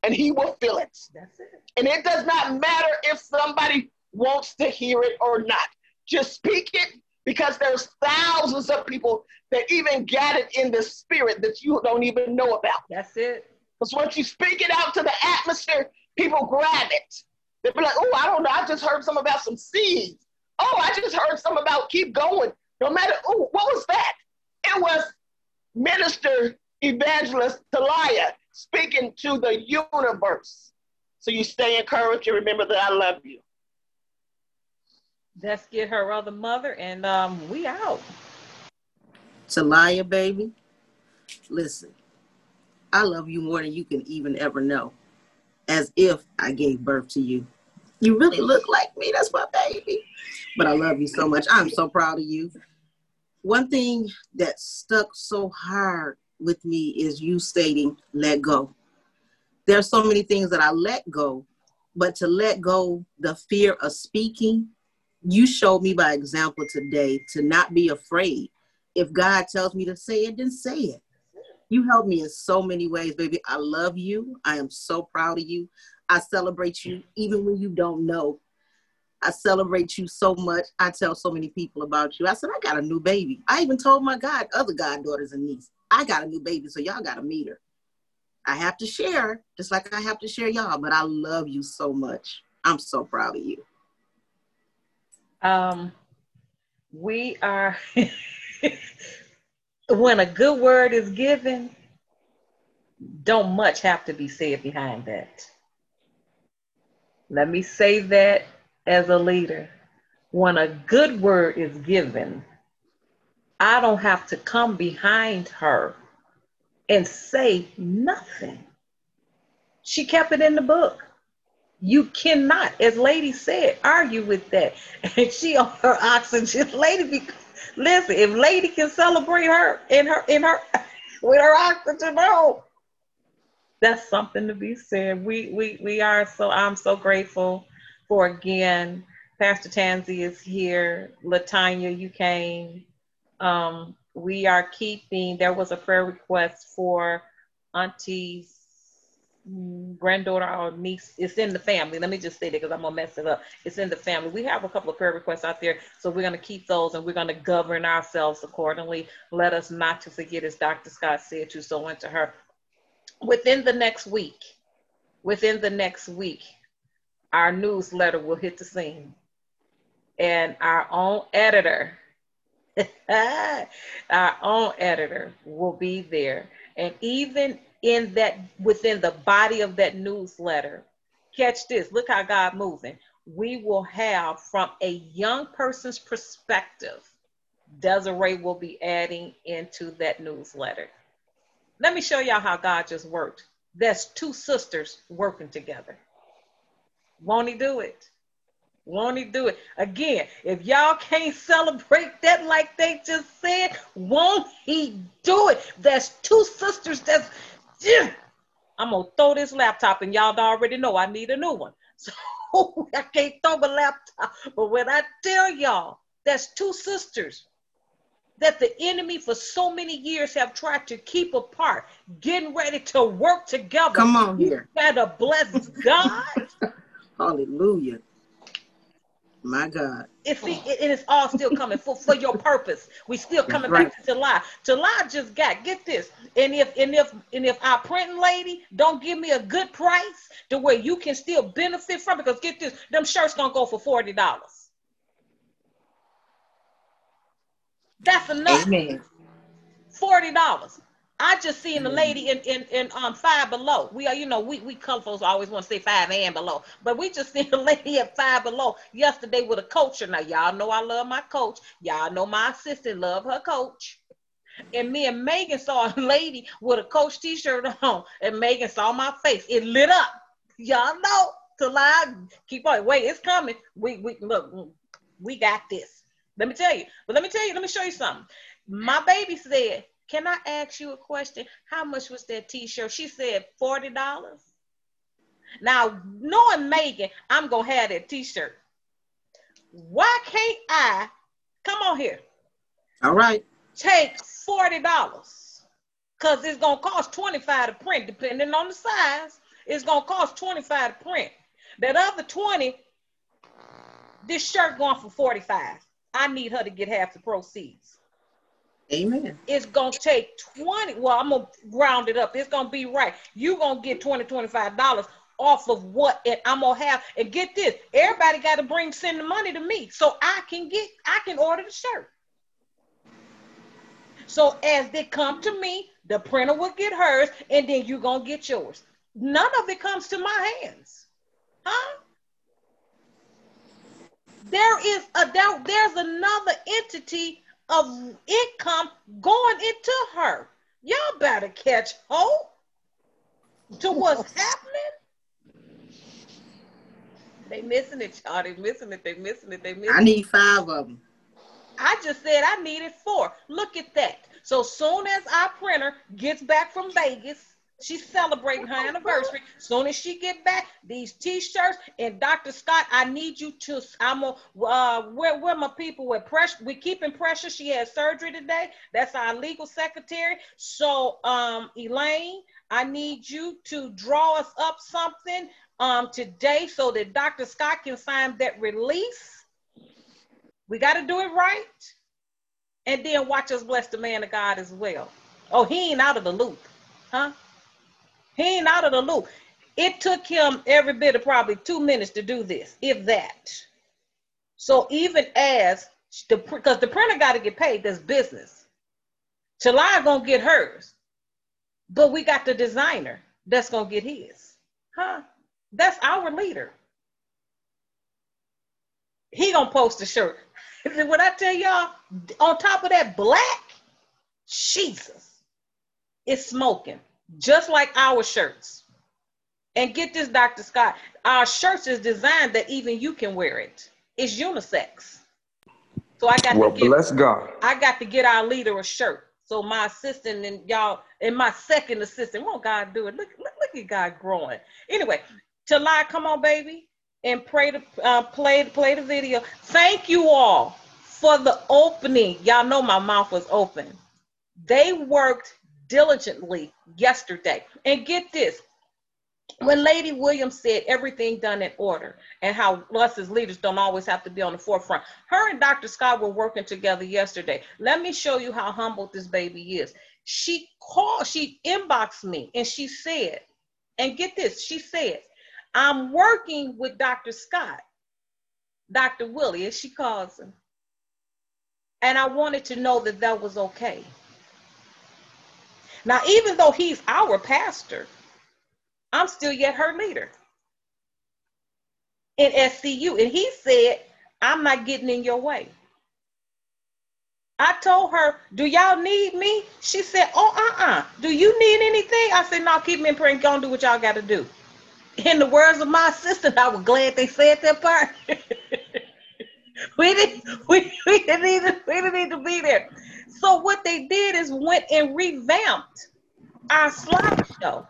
and he will fill it. That's it. And it does not matter if somebody wants to hear it or not. Just speak it because there's thousands of people that even got it in the spirit that you don't even know about. That's it. Because once you speak it out to the atmosphere, people grab it. They'll be like, oh, I don't know. I just heard some about some seeds. Oh, I just heard some about keep going. No matter, oh, what was that? It was Minister Evangelist Talia speaking to the universe. So you stay encouraged and remember that I love you. Let's get her other mother and um we out. Talia, baby, listen, I love you more than you can even ever know. As if I gave birth to you. You really look like me. That's my baby. But I love you so much. I'm so proud of you. One thing that stuck so hard with me is you stating, let go. There's so many things that I let go, but to let go the fear of speaking, you showed me by example today to not be afraid. If God tells me to say it, then say it. You helped me in so many ways, baby. I love you. I am so proud of you. I celebrate you even when you don't know. I celebrate you so much. I tell so many people about you. I said, I got a new baby. I even told my god, other goddaughters and niece, I got a new baby, so y'all got to meet her. I have to share, just like I have to share y'all, but I love you so much. I'm so proud of you. Um we are [laughs] when a good word is given, don't much have to be said behind that. Let me say that as a leader. When a good word is given, I don't have to come behind her and say nothing. She kept it in the book. You cannot, as Lady said, argue with that. [laughs] And she on her oxygen. Lady, be, listen, if Lady can celebrate her in her in her [laughs] with her oxygen that's something to be said. We we we are so I'm so grateful for again. Pastor Tansy is here. Latanya, you came. Um, we are keeping. There was a prayer request for Auntie's granddaughter or niece. It's in the family. Let me just say that because I'm gonna mess it up. It's in the family. We have a couple of prayer requests out there, so we're gonna keep those and we're gonna govern ourselves accordingly. Let us not to forget, as Dr. Scott said, to sow into her within the next week, within the next week, our newsletter will hit the scene. And our own editor, [laughs] our own editor will be there. And even in that, within the body of that newsletter, catch this, look how God moving. We will have from a young person's perspective, Desiree will be adding into that newsletter. Let me show y'all how God just worked. That's two sisters working together. Won't he do it? Won't he do it? Again, if y'all can't celebrate that like they just said, won't he do it? That's two sisters that's yeah. I'm gonna throw this laptop and y'all already know I need a new one. [laughs] So I can't throw a laptop. But when I tell y'all that's two sisters that the enemy for so many years have tried to keep apart, getting ready to work together. Come on You here. better bless [laughs] God. Hallelujah. My God. It's see, it, it is all still coming for, for your purpose. We still coming Right. back to July. July just got get this. And if and if and if our printing lady don't give me a good price to where you can still benefit from it, because get this, them shirts gonna go for forty dollars. That's enough. Amen. Forty dollars. I just seen a lady in in, in um five below. We are, you know, we we colorfuls always want to say five and below, but we just [laughs] seen a lady at five below yesterday with a coacher. Now y'all know I love my coach. Y'all know my assistant love her coach. And me and Megan saw a lady with a coach t-shirt on, and Megan saw my face. It lit up. Y'all know Talia. Keep on. Wait, it's coming. We we look. We got this. Let me tell you. But let me tell you. Let me show you something. My baby said, "Can I ask you a question? How much was that T-shirt?" She said, 40 dollars." Now, knowing Megan, I'm gonna have that T-shirt. Why can't I? Come on here. All right. Take forty dollars, cause it's gonna cost twenty five to print, depending on the size. It's gonna cost twenty five to print. That other twenty, this shirt going for forty five. I need her to get half the proceeds. Amen. It's gonna take 20. Well, I'm gonna round it up. It's gonna be right. You're gonna get 20 $25 off of what and I'm gonna have. And get this, everybody gotta bring send the money to me so I can get I can order the shirt. So as they come to me, the printer will get hers, and then you're gonna get yours. None of it comes to my hands. Huh? There is a there, there's another entity of income going into her. Y'all better catch hold to what's [laughs] happening. They missing it, y'all. They missing it. They missing it. They missing I need five of them. I just said I needed four. Look at that. So soon as our printer gets back from Vegas, she's celebrating her anniversary. Soon as she get back, these t-shirts and Dr. Scott, I need you to. I'm a uh, where where my people with pressure. We keeping pressure. She had surgery today. That's our legal secretary. So um, Elaine, I need you to draw us up something um today so that Dr. Scott can sign that release. We got to do it right. And then watch us bless the man of God as well. Oh, he ain't out of the loop, huh? He ain't out of the loop. It took him every bit of probably two minutes to do this, if that. So even as the because the printer got to get paid, that's business. July gonna get hers, but we got the designer that's gonna get his, huh? That's our leader. He gonna post a shirt. [laughs] what I tell y'all, on top of that black, Jesus, it's smoking, just like our shirts. And get this, Dr. Scott, our shirts is designed that even you can wear it. It's unisex. So I got Well, to get bless God. I got to get our leader a shirt. So my assistant and y'all and my second assistant, won't God do it? Look, look, look at God growing. Anyway, July, come on, baby, and pray to uh, play play the video. Thank you all for the opening. Y'all know my mouth was open. They worked diligently yesterday. And get this, when Lady Williams said everything done in order and how us as leaders don't always have to be on the forefront, her and Dr. Scott were working together yesterday. Let me show you how humble this baby is. She called, she inboxed me and she said, and get this, she said, I'm working with Dr. Scott, Dr. Willie, as she calls him. And I wanted to know that that was okay. Now, even though he's our pastor, I'm still yet her leader in SCU. And he said, I'm not getting in your way. I told her, Do y'all need me? She said, Oh, uh uh Do you need anything? I said, No, keep me in prayer and go do what y'all got to do. In the words of my assistant, I was glad they said that part. [laughs] we didn't we, we didn't to, we didn't need to be there. So what they did is went and revamped our slideshow.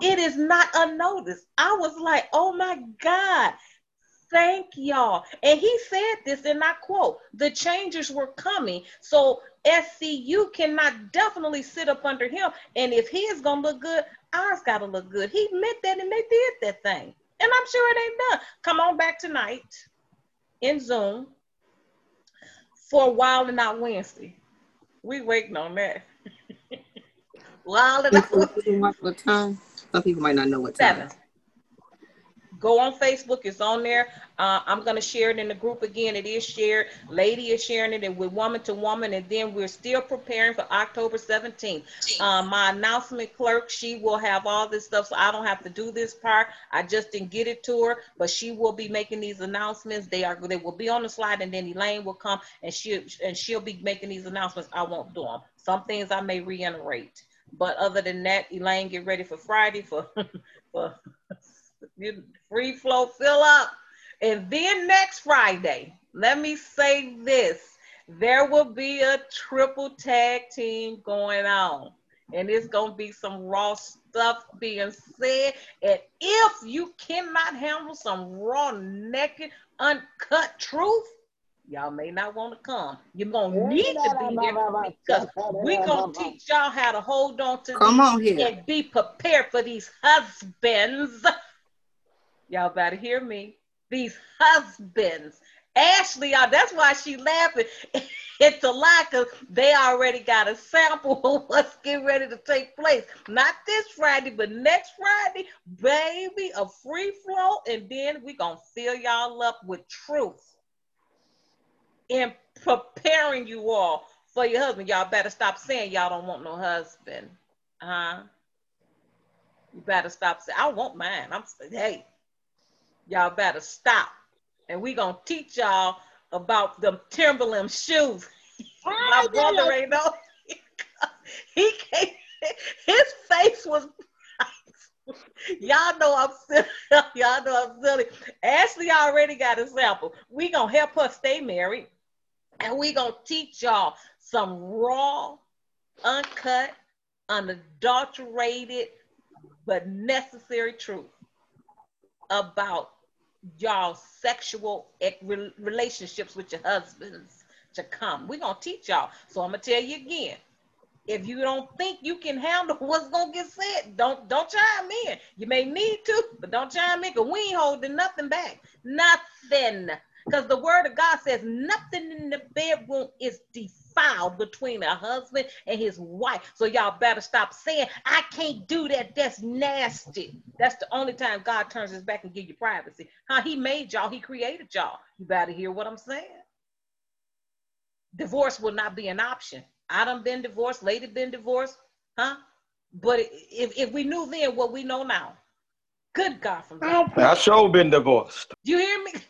It is not unnoticed. I was like, oh my God, thank y'all. And he said this, and I quote, the changes were coming. So SCU cannot definitely sit up under him. And if his gonna look good, ours gotta look good. He meant that and they did that thing. And I'm sure it ain't done. Come on back tonight. in Zoom for Wild and Out Wednesday. We waiting on that. [laughs] Wild and Out What what time? Some people might not know what time. Seven. Go on Facebook. It's on there. Uh, I'm gonna share it in the group again. It is shared. Lady is sharing it and with woman to woman, and then we're still preparing for October 17th. Uh, my announcement clerk, she will have all this stuff, so I don't have to do this part. I just didn't get it to her, but she will be making these announcements. They are they will be on the slide, and then Elaine will come and she and she'll be making these announcements. I won't do them. Some things I may reiterate, but other than that, Elaine, get ready for Friday for [laughs] for you free flow fill up. And then next Friday, let me say this there will be a triple tag team going on. And it's going to be some raw stuff being said. And if you cannot handle some raw, naked, uncut truth, y'all may not want to come. You're going to need to be here because we're going to teach y'all how to hold on to Come these on here. and be prepared for these husbands. [laughs] Y'all better hear me. These husbands. Ashley, y'all, that's why she laughing. [laughs] It's a lie because they already got a sample [laughs] of what's getting ready to take place. Not this Friday, but next Friday, baby, a free flow. And then we going to fill y'all up with truth in preparing you all for your husband. Y'all better stop saying y'all don't want no husband. Huh? You better stop saying, I want mine. I'm saying, hey, y'all better stop. And we gonna teach y'all about them Timberland shoes. [laughs] My brother ain't know. [laughs] He came, his face was [laughs] Y'all know I'm silly. Y'all know I'm silly. Ashley already got a sample. We gonna help her stay married, and we gonna teach y'all some raw, uncut, unadulterated, but necessary truth about y'all sexual relationships with your husbands to come. We're gonna teach y'all. So I'm gonna tell you again. If you don't think you can handle [laughs] what's gonna get said, don't don't chime in. You may need to, but don't chime in because we ain't holding nothing back. Nothing. Because the word of God says nothing in the bedroom is defiled between a husband and his wife. So y'all better stop saying, I can't do that. That's nasty. That's the only time God turns his back and give you privacy. Huh? He made y'all, he created y'all. You better hear what I'm saying. Divorce will not be an option. I done been divorced, lady been divorced, huh? But if, if we knew then what we know now, good God from God. I sure been divorced. You hear me? [laughs]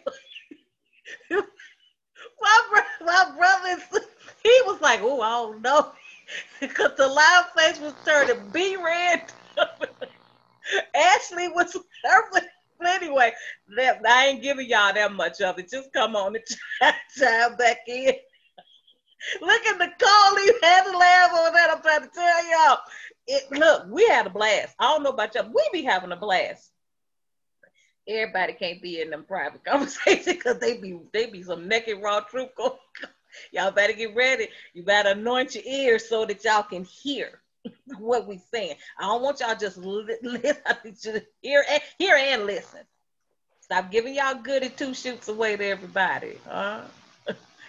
[laughs] my, bro- my brother, [laughs] he was like, oh, I don't know. [laughs] Because the loud face was turning B red. Ashley was nervous. Anyway, that, I ain't giving y'all that much of it. Just come on and chime, chime back in. Look at the call he had to laugh on that. I'm trying to tell y'all. It, look, we had a blast. I don't know about y'all. We be having a blast everybody can't be in them private [laughs] conversations because they be they be some naked raw truth going. [laughs] Y'all better get ready. You better anoint your ears so that y'all can hear [laughs] what we saying. I don't want y'all just li- listen. To hear and hear and listen. Stop giving y'all goody two shoots away to everybody. Huh?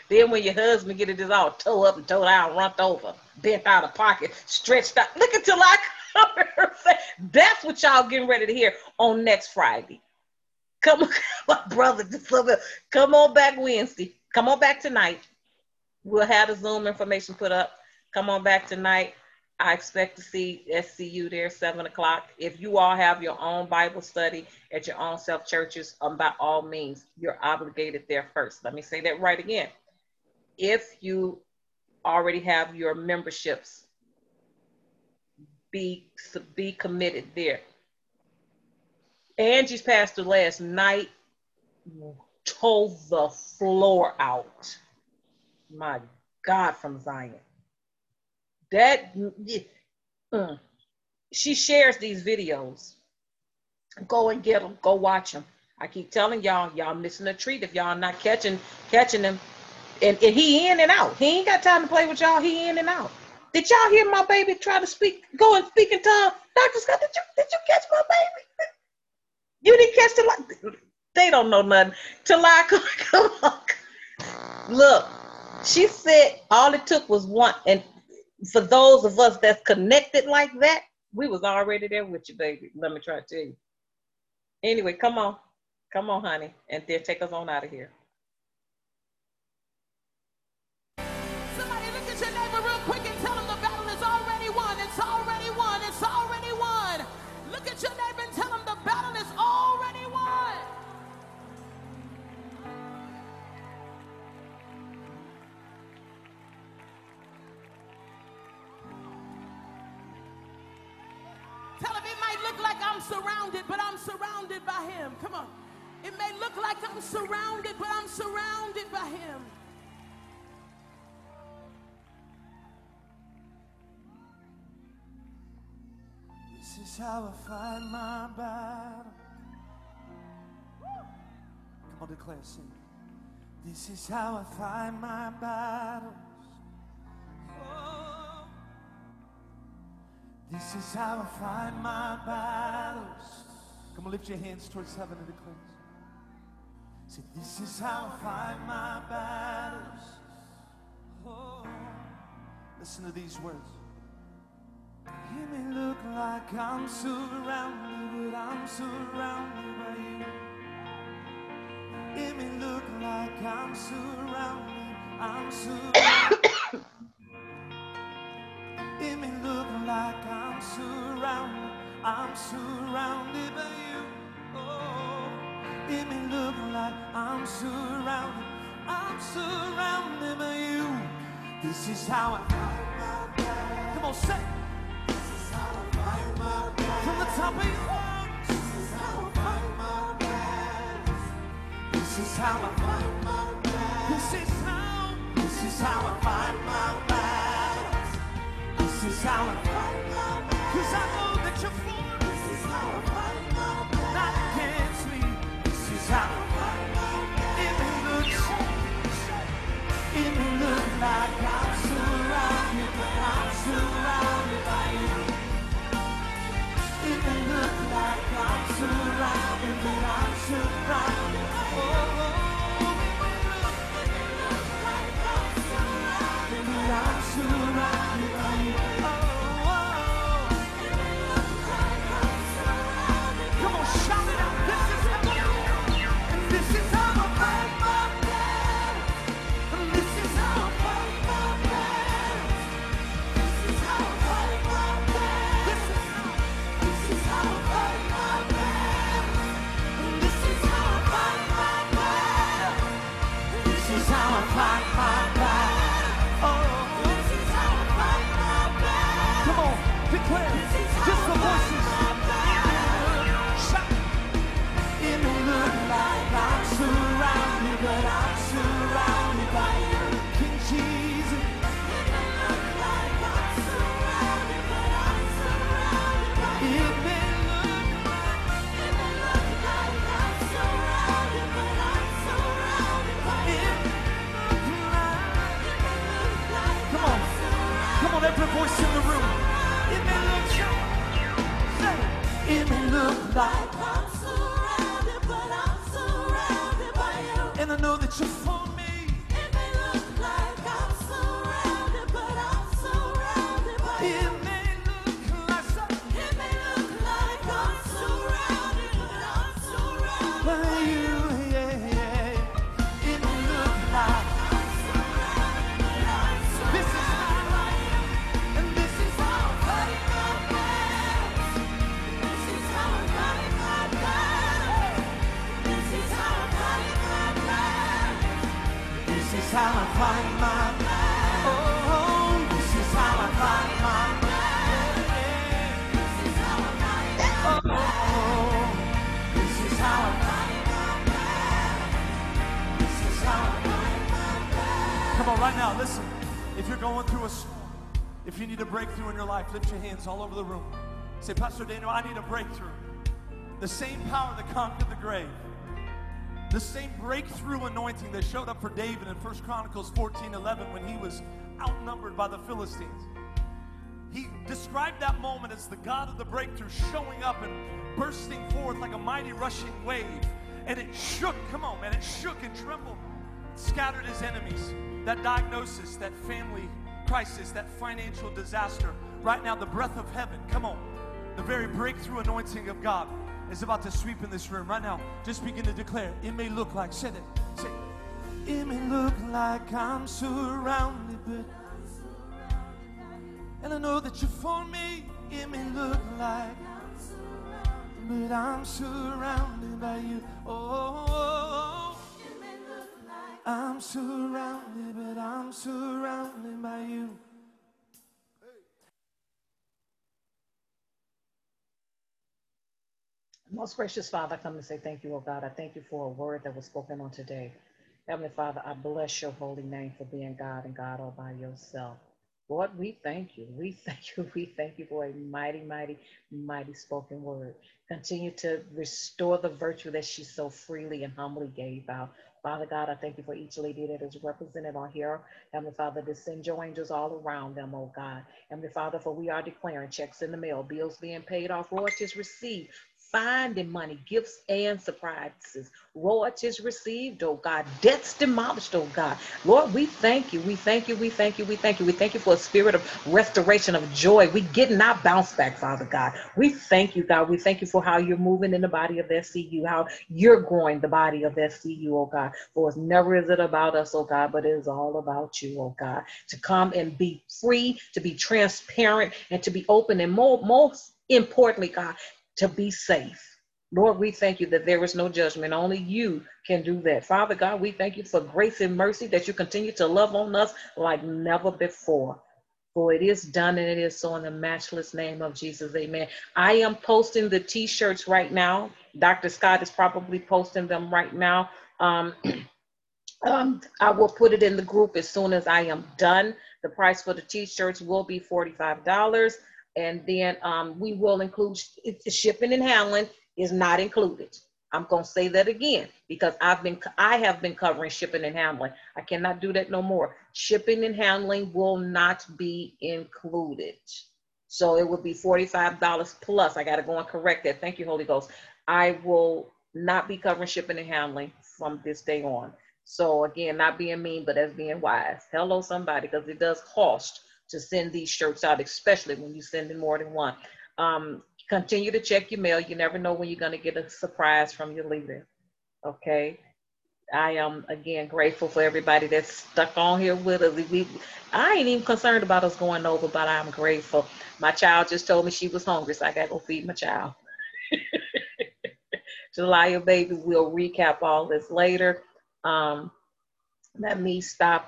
then when your husband get it just all toe up and toe down, runned over, bent out of pocket, stretched out. Look until I say, That's what y'all getting ready to hear on next Friday. Come on, [laughs] my brother, just love it. Come on back Wednesday. Come on back tonight. We'll have the Zoom information put up. Come on back tonight. I expect to see SCU there seven o'clock. If you all have your own Bible study at your own self churches, um, by all means, you're obligated there first. Let me say that right again. If you already have your memberships, be be committed there. Angie's pastor last night tore the floor out. My God, from Zion. That mm. she shares these videos. Go and get them. Go watch them. I keep telling y'all, y'all missing a treat if y'all not catching catching them. And, and he in and out. He ain't got time to play with y'all. He in and out. Did y'all hear my baby try to speak, go and speak in tongues? Dr. Scott, did you did you catch my baby? [laughs] You didn't catch the light. They don't know nothing. Come, [laughs] come on. Look, she said all it took was one. And for those of us that's connected like that, we was already there with you, baby. Let me try to tell you. Anyway, come on. Come on, honey. And then take us on out of here. Surrounded, but I'm surrounded by him. This is how I find my battle. Come on, declare, sing. This is how I find my battles. This is how I find my battles. Come on, lift your hands towards heaven and declare. Say, this is how I find my battles. Oh. Listen to these words. It may look like I'm surrounded, but I'm surrounded by you. It may look like I'm surrounded, I'm surrounded. [coughs] it may look like I'm surrounded, I'm surrounded by you. It may look like I'm surrounded, I'm surrounded by you. This is how I find my battles. Come on, say. it. From the top of your. This is how I find my battles. This is how I find my battles. This is how. This is how I find my battles. This is how I find my battles. 'Cause I know surrounded, but I'm surrounded may how I fight my. Oh, this is how I fight my. This is how I fight my battles. This is how I fight my. This is how I fight my. Come on, right now, listen. If you're going through a storm, if you need a breakthrough in your life, lift your hands all over the room. Say, Pastor Daniel, I need a breakthrough. The same power that conquered the grave. The same breakthrough anointing that showed up for David in 1 Chronicles 14 11 when he was outnumbered by the Philistines. He described that moment as the God of the breakthrough showing up and bursting forth like a mighty rushing wave and it shook. Come on, man. It shook and trembled, scattered his enemies. That diagnosis, that family crisis, that financial disaster. Right now, the breath of heaven, come on. The very breakthrough anointing of God is about to sweep in this room. Right now, just begin to declare. It may look like, say that, say, it may look like I'm surrounded, but and I know that you're for me. It may look like, but I'm surrounded by you. Oh, I'm surrounded, but I'm surrounded by you. Most gracious Father, I come to say thank you, oh God. I thank you for a word that was spoken on today. Heavenly Father, I bless your holy name for being God and God all by yourself. Lord, we thank you. We [laughs] thank you. We thank you for a mighty, mighty, mighty spoken word. Continue to restore the virtue that she so freely and humbly gave out. Father God, I thank you for each lady that is represented on here. Heavenly Father, to send your angels all around them, oh God. Heavenly Father, for we are declaring checks in the mail, bills being paid off, royalties received, finding money, gifts and surprises, royalties received, oh God, debts demolished, oh God. Lord, we thank you. We thank you. We thank you. We thank you. We thank you for a spirit of restoration of joy. We getting our bounce back, Father God. We thank you, God. We thank you for how you're moving in the body of SCU, how you're growing the body of SCU, oh God. For it's never is it about us, oh God, but it is all about you, oh God. To come and be free, to be transparent, and to be open, and more, most importantly, God, to be safe. Lord, we thank you that there is no judgment. Only you can do that. Father God, we thank you for grace and mercy that you continue to love on us like never before. For it is done and it is so in the matchless name of Jesus. Amen. I am posting the t shirts right now. Dr. Scott is probably posting them right now. Um, [clears throat] um, I will put it in the group as soon as I am done. The price for the t shirts will be $45 and then um, we will include shipping and handling is not included. I'm gonna say that again because I've been I have been covering shipping and handling. I cannot do that no more. Shipping and handling will not be included. So it would be $45 plus. I gotta go and correct that. Thank you, Holy Ghost. I will not be covering shipping and handling from this day on. So again, not being mean, but as being wise. Hello, somebody, because it does cost to send these shirts out, especially when you send in more than one. Um, continue to check your mail. You never know when you're going to get a surprise from your leader. Okay. I am again grateful for everybody that's stuck on here with us. We, I ain't even concerned about us going over, but I'm grateful. My child just told me she was hungry, so I gotta go feed my child. [laughs] Julia, baby, we'll recap all this later. Um, let me stop